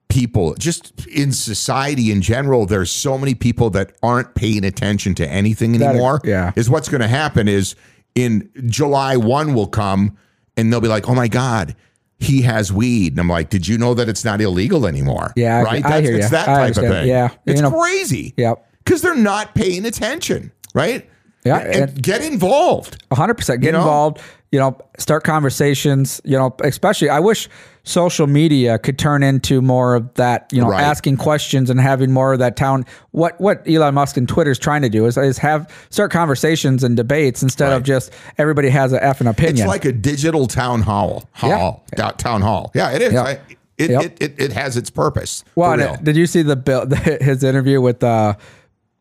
people, just in society in general, there's so many people that aren't paying attention to anything anymore. yeah. Is what's going to happen is in July 1 will come and they'll be like, oh my God, he has weed. And I'm like, did you know that it's not illegal anymore? Yeah, I- Right? I hear it's ya. that I type of thing. Yeah. It's You know- crazy. Yep. Because they're not paying attention. Right? Yeah, And, and- get involved. hundred percent. Get know? involved. You know, start conversations. You know, especially I wish social media could turn into more of that. You know, Right. asking questions and having more of that town. What what Elon Musk and Twitter's trying to do is, is have start conversations and debates instead of just everybody has an effing opinion. It's like a digital town hall. Hall. Da- Town hall. Yeah, it is. I- it, Yep. it, it, it has its purpose. well, did you see the Bill his interview with uh,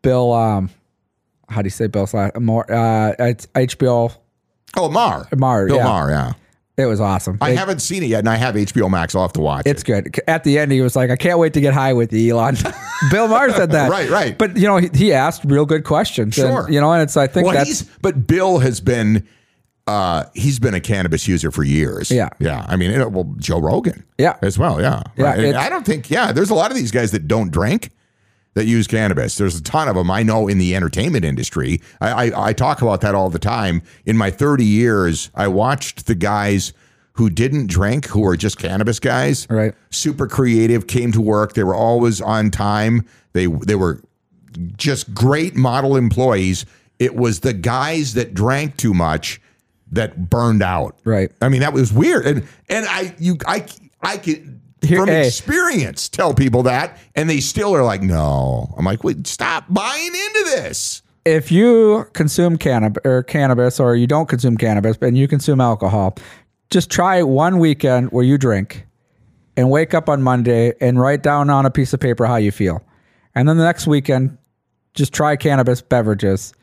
Bill? Um, how do you say Bill's last? More uh, it's HBO. oh, Mar. Mar. Bill yeah. Maher, yeah. It was awesome. I It- haven't seen it yet, and I have HBO Max. I'll have to watch It's it. good. At the end, he was like, "I can't wait to get high with you, Elon." Bill Maher said that. Right, right. But you know, he, he asked real good questions. and, Sure. you know, and it's I think Well, that's but Bill has been uh he's been a cannabis user for years. Yeah. Yeah. I mean, it, well, Joe Rogan. Yeah. As well, yeah. Yeah, Right. I don't think yeah, there's a lot of these guys that don't drink that use cannabis. There's a ton of them I know in the entertainment industry. I, I I talk about that all the time. In my 30 years, I watched the guys who didn't drink, who were just cannabis guys. Right. Super creative, came to work. They were always on time. They they were just great model employees. It was the guys that drank too much that burned out. Right. I mean, that was weird. And and I you I I could Here- from hey. experience tell people that, and they still are like, no. I'm like, wait, stop buying into this. if you consume cannabis or er, cannabis, or you don't consume cannabis, and you consume alcohol, just try one weekend where you drink, and wake up on Monday and write down on a piece of paper how you feel, and then the next weekend, just try cannabis beverages.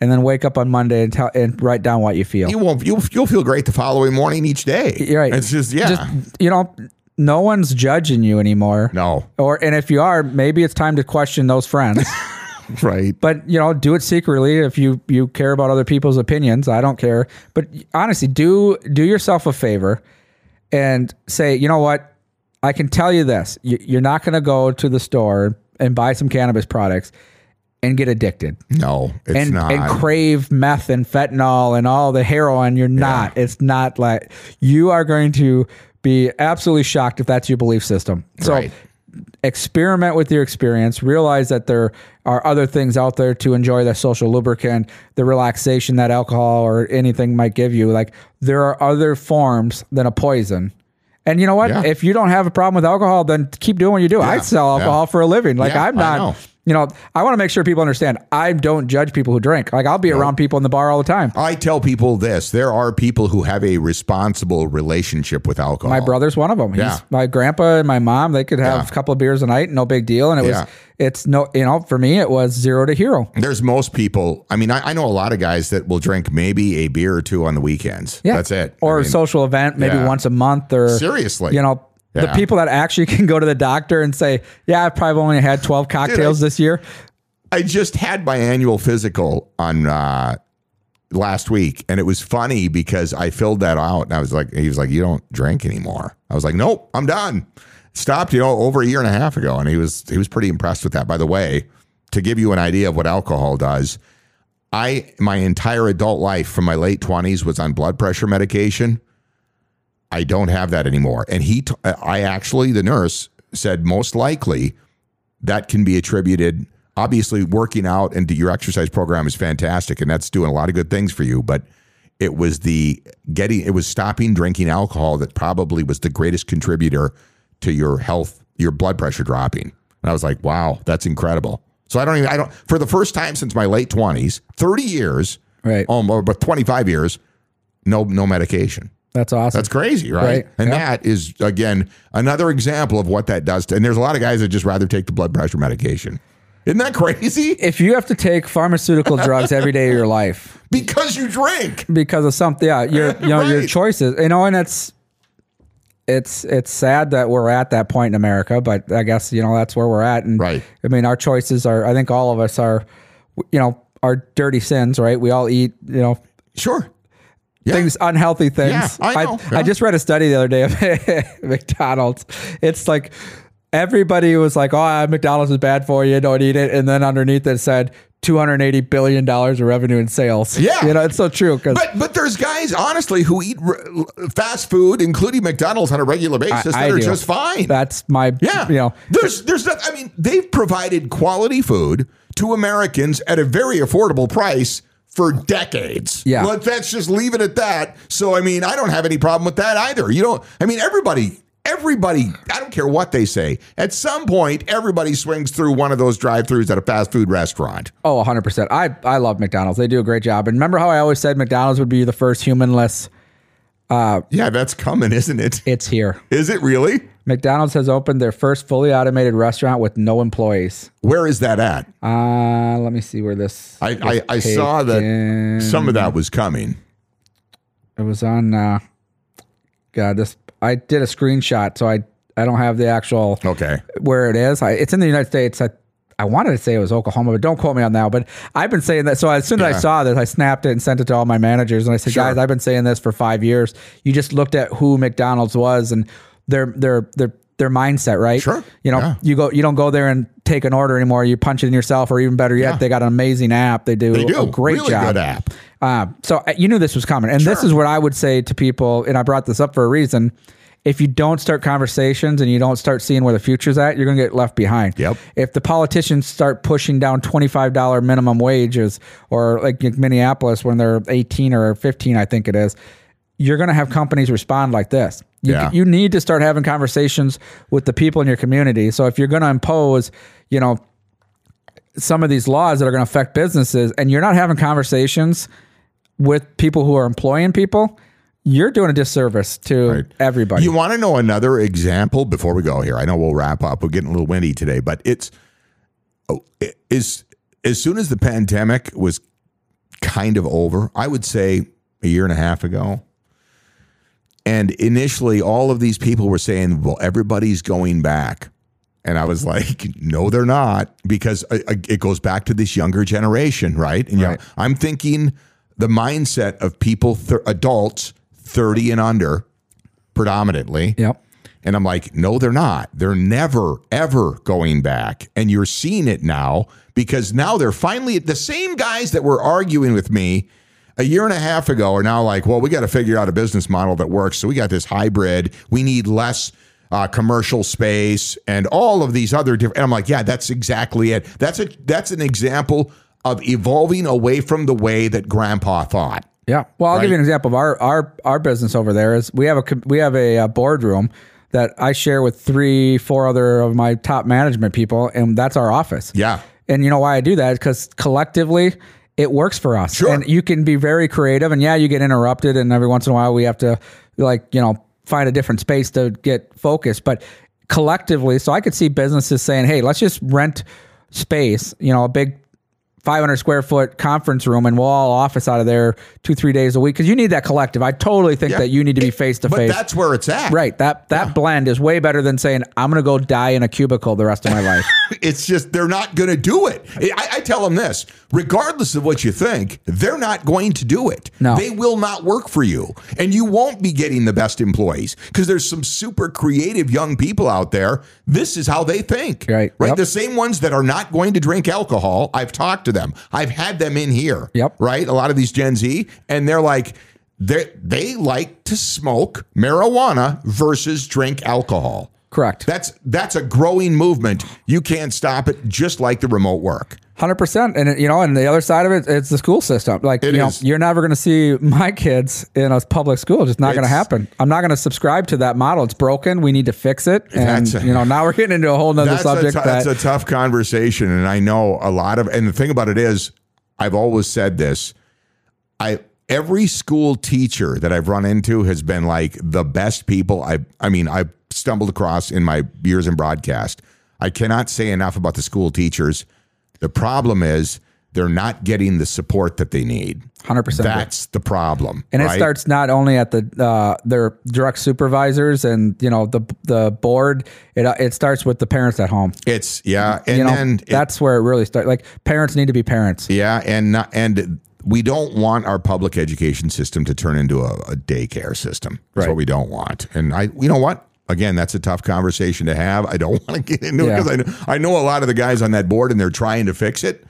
And then wake up on Monday and tell and write down what you feel. You won't. You'll you'll feel great the following morning each day. You're right. It's just yeah. Just you know, no one's judging you anymore. no. Or and if you are, maybe it's time to question those friends. Right. but you know, do it secretly if you you care about other people's opinions. I don't care. But honestly, do do yourself a favor and say, you know what? I can tell you this: you, you're not going to go to the store and buy some cannabis products and get addicted No, it's and not. and crave meth and fentanyl and all the heroin. You're not. It's not like you are going to be absolutely shocked if that's your belief system. So Right. experiment with your experience. Realize that there are other things out there to enjoy the social lubricant, the relaxation that alcohol or anything might give you. Like there are other forms than a poison. And you know what? Yeah. If you don't have a problem with alcohol, then keep doing what you do. I sell alcohol Yeah. for a living. Like Yeah, I'm not you know, I want to make sure people understand I don't judge people who drink. Like I'll be around people in the bar all the time. I tell people this: there are people who have a responsible relationship with alcohol. My brother's one of them. He's, Yeah. My grandpa and my mom, they could have Yeah. a couple of beers a night, no big deal. And it Yeah. was, it's no, you know, for me, it was zero to hero. There's most people. I mean, I, I know a lot of guys that will drink maybe a beer or two on the weekends. Yeah. That's it. Or I a mean, social event, maybe yeah. once a month or Seriously. you know, the people that actually can go to the doctor and say, yeah, I've probably only had 12 cocktails this year. I just had my annual physical on uh, last week, and it was funny because I filled that out, and I was like, he was like, "You don't drink anymore." I was like, "Nope, I'm done." Stopped, you know, over a year and a half ago, and he was he was pretty impressed with that. By the way, to give you an idea of what alcohol does, I my entire adult life from my late twenties was on blood pressure medication. I don't have that anymore, and he, t- I actually, the nurse said most likely that can be attributed. Obviously working out and your exercise program is fantastic and that's doing a lot of good things for you but it was the getting it was stopping drinking alcohol that probably was the greatest contributor to your health your blood pressure dropping. And i was like wow that's incredible. So i don't even i don't for the first time since my late 20s 30 years Right. almost but 25 years no no medication That's awesome. that's crazy, right? Right. And Yeah. that is again another example of what that does. To, and there's a lot of guys that just rather take the blood pressure medication. Isn't that crazy? if you have to take pharmaceutical drugs every day of your life Because you drink. because of something, yeah, your, you know, your choices, you know, and it's, it's it's sad that we're at that point in America, but I guess you know that's where we're at. And Right. I mean, our choices are. I think all of us are, you know, our dirty sins, right? We all eat, you know, Sure. Yeah. things unhealthy things. Yeah, I know. I, Yeah. just read a study the other day of McDonald's. It's like everybody was like, "Oh, uh, McDonald's is bad for you. Don't eat it," and then underneath it said. Two hundred eighty billion dollars of revenue in sales. Yeah. you know it's so true But but there's guys honestly who eat r- fast food, including McDonald's, on a regular basis I that are do. just fine. that's my yeah, you know there's there's not. I mean, they've provided quality food to Americans at a very affordable price for decades. Yeah. Let, let's just leave it at that. So I mean, I don't have any problem with that either. You don't. I mean, everybody. Everybody, I don't care what they say. At some point, everybody swings through one of those drive-throughs at a fast food restaurant. Oh, 100%. I, I love McDonald's. They do a great job. And remember how I always said McDonald's would be the first humanless? Uh, yeah, that's coming, isn't it? It's here. Is it really? McDonald's has opened their first fully automated restaurant with no employees. Where is that at? Uh, let me see where this. I, I, I saw that some of that was coming. It was on. Uh, God, this. I did a screenshot, so I I don't have the actual Okay. where it is. I, it's in the United States. I, I wanted to say it was Oklahoma, but don't quote me on that. But I've been saying that. So as soon as Yeah. I saw this, I snapped it and sent it to all my managers, and I said, Sure. "Guys, I've been saying this for five years. You just looked at who McDonald's was and their their their their mindset, right? Sure. You know, Yeah. you go, you don't go there and take an order anymore. You punch it in yourself, or even better yet, Yeah. they got an amazing app. They do, They do. a great really job. good app. Uh, so you knew this was coming, and this is what I would say to people, and I brought this up for a reason. If you don't start conversations and you don't start seeing where the future's at, you're going to get left behind. Yep. If the politicians start pushing down twenty five dollar minimum wages, or like Minneapolis when they're eighteen or fifteen, I think it is, you're going to have companies respond like this. You, Yeah. you need to start having conversations with the people in your community. So if you're going to impose, you know, some of these laws that are going to affect businesses and you're not having conversations with people who are employing people, you're doing a disservice to Right. everybody. You want to know another example before we go here? I know we'll wrap up. We're getting a little windy today, but it's oh, it is as soon as the pandemic was kind of over, I would say a year and a half ago. And initially, all of these people were saying, well, everybody's going back. And I was like, no, they're not, because uh, uh, it goes back to this younger generation, right? And you know, Right. I'm thinking the mindset of people, th- adults 30 and under, predominantly. yep. And I'm like, no, they're not. They're never, ever going back. And you're seeing it now because now they're finally the same guys that were arguing with me a year and a half ago are now like, well, we got to figure out a business model that works. So we got this hybrid. We need less uh, commercial space and all of these other different. And I'm like, yeah, that's exactly it. That's a that's an example of evolving away from the way that Grandpa thought. Yeah. Well, I'll give you an example of our our our business over there. Is we have a we have a, uh boardroom that I share with three, four other of my top management people, and that's our office. Yeah. And you know why I do that? Because collectively, it works for us. Sure. And you can be very creative. And yeah, you get interrupted, and every once in a while we have to like you know find a different space to get focused. But collectively, so I could see businesses saying, "Hey, let's just rent space. You know, a big 500 square foot conference room and we'll all office out of there two three days a week because you need that collective i totally think Yeah. that you need to be face to face that's where it's at. right that that blend is way better than saying i'm gonna go die in a cubicle the rest of my life It's just they're not going to do it. I, I tell them this: regardless of what you think, they're not going to do it. No. they will not work for you, and you won't be getting the best employees because there's some super creative young people out there. This is how they think. Right. right. Yep. The same ones that are not going to drink alcohol. I've talked to them. I've had them in here. Yep. Right. A lot of these Gen Z, and they're like. They they like to smoke marijuana versus drink alcohol. Correct That's that's a growing movement. You can't stop it, just like the remote work. 100% and you know and the other side of it it's the school system like It you know you're never going to see my kids in a public school it's just not going to happen i'm not going to subscribe to that model it's broken we need to fix it and a- you know now we're getting into a whole nother That's, a, subject t- that that's a tough conversation, and I know a lot of. And the thing about it is, I've always said this. I every school teacher that I've run into has been like the best people. I I mean, I've stumbled across in my years in broadcast. I cannot say enough about the school teachers. The problem is they're not getting the support that they need. Hundred percent. That's the problem. And right? it starts not only at the uh, their direct supervisors and you know the the board. It uh, it starts with the parents at home. It's yeah, and You know, then it- that's where it really starts. Like parents need to be parents. yeah, and not, and we don't want our public education system to turn into a, a daycare system. That's Right. what we don't want. And I, you know what? Again, that's a tough conversation to have. I don't want to get into Yeah. it because I know, I know a lot of the guys on that board and they're trying to fix it.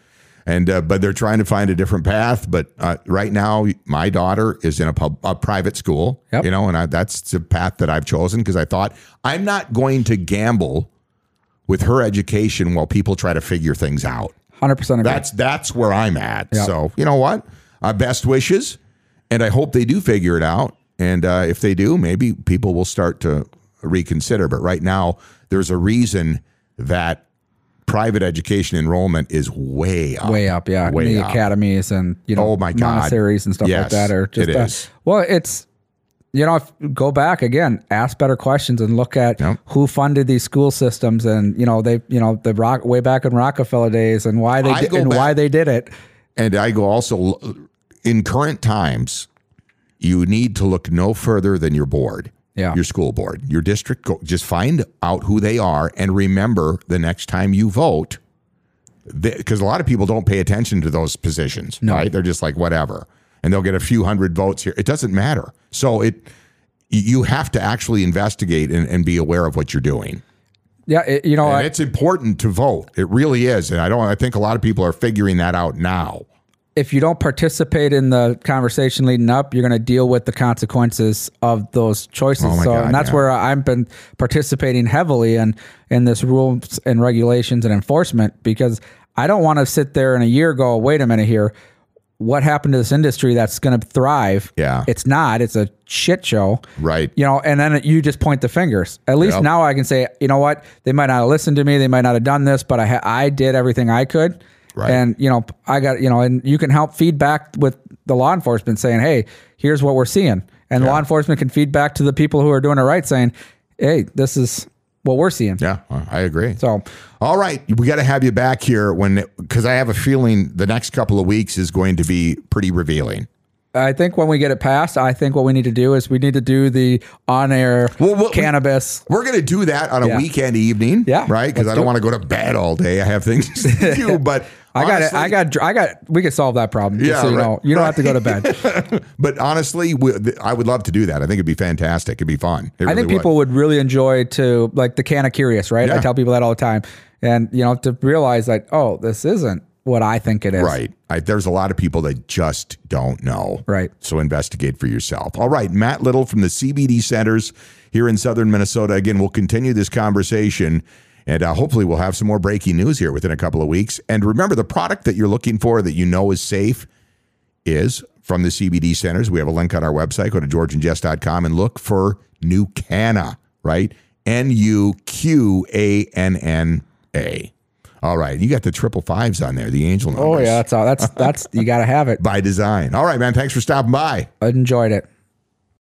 And uh, but they're trying to find a different path. But uh, right now, my daughter is in a, pub, a private school. Yep. You know, and I, that's the path that I've chosen because I thought I'm not going to gamble with her education while people try to figure things out. Hundred percent. That's that's where I'm at. Yeah. So you know what? Uh, best wishes, and I hope they do figure it out. And uh, if they do, maybe people will start to reconsider. But right now, there's a reason that private education enrollment is way up. way up. Yeah, way the up. academies and you know Oh, my God. monasteries and stuff Yes, like that are just it uh, well, it's you know if, go back again, ask better questions and look at Yep. who funded these school systems and you know they you know the rock way back in Rockefeller days and why they did, and back- why they did it. And I go also in current times, you need to look no further than your board. Yeah. Your school board, your district, go, just find out who they are and remember the next time you vote, because a lot of people don't pay attention to those positions, right? They're just like, whatever. And they'll get a few hundred votes here. It doesn't matter. So it, you have to actually investigate and, and be aware of what you're doing. Yeah, it, you know And I, it's important to vote. It really is. And I don't, I think a lot of people are figuring that out now. If you don't participate in the conversation leading up, you're going to deal with the consequences of those choices. Oh so, God, and that's yeah. where I've been participating heavily in in this rules and regulations and enforcement because I don't want to sit there in a year go, wait a minute here, what happened to this industry that's going to thrive? Yeah. it's not. It's a shit show. Right. You know, and then you just point the fingers. At least Yep. now I can say, you know what? They might not have listened to me. They might not have done this, but I ha- I did everything I could. Right. And you know, I got you know, and you can help feedback with the law enforcement saying, "Hey, here's what we're seeing," and law enforcement can feed back to the people who are doing it right, saying, "Hey, this is what we're seeing." Yeah, I agree. So All right, we got to have you back here when because I have a feeling the next couple of weeks is going to be pretty revealing. I think when we get it passed, I think what we need to do is we need to do the on-air Well, what- cannabis. We're going to do that on a Yeah. weekend evening, Yeah, right? Because I do don't it. want to go to bed all day. I have things to do, but I got it. I got. I got. We could solve that problem. Yeah, so you right, know, you don't have to go to bed. But honestly, we, I would love to do that. I think it'd be fantastic. It'd be fun. It I really think people would. really enjoy to like the can of curious, right? I tell people that all the time, and you know, to realize that oh, this isn't what I think it is. Right. I, there's a lot of people that just don't know. Right. So investigate for yourself. All right. Matt Little from the CBD centers here in southern Minnesota. Again, we'll continue this conversation and uh, hopefully we'll have some more breaking news here within a couple of weeks. And remember, the product that you're looking for that you know is safe is from the CBD centers. We have a link on our website. Go to georgeandjess.com and look for Nuqanna, right? N U Q A N N A. All right. You got the triple fives on there, the angel numbers Oh yeah, that's all. That's that's you got to have it. by design. All right, man. Thanks for stopping by. I enjoyed it.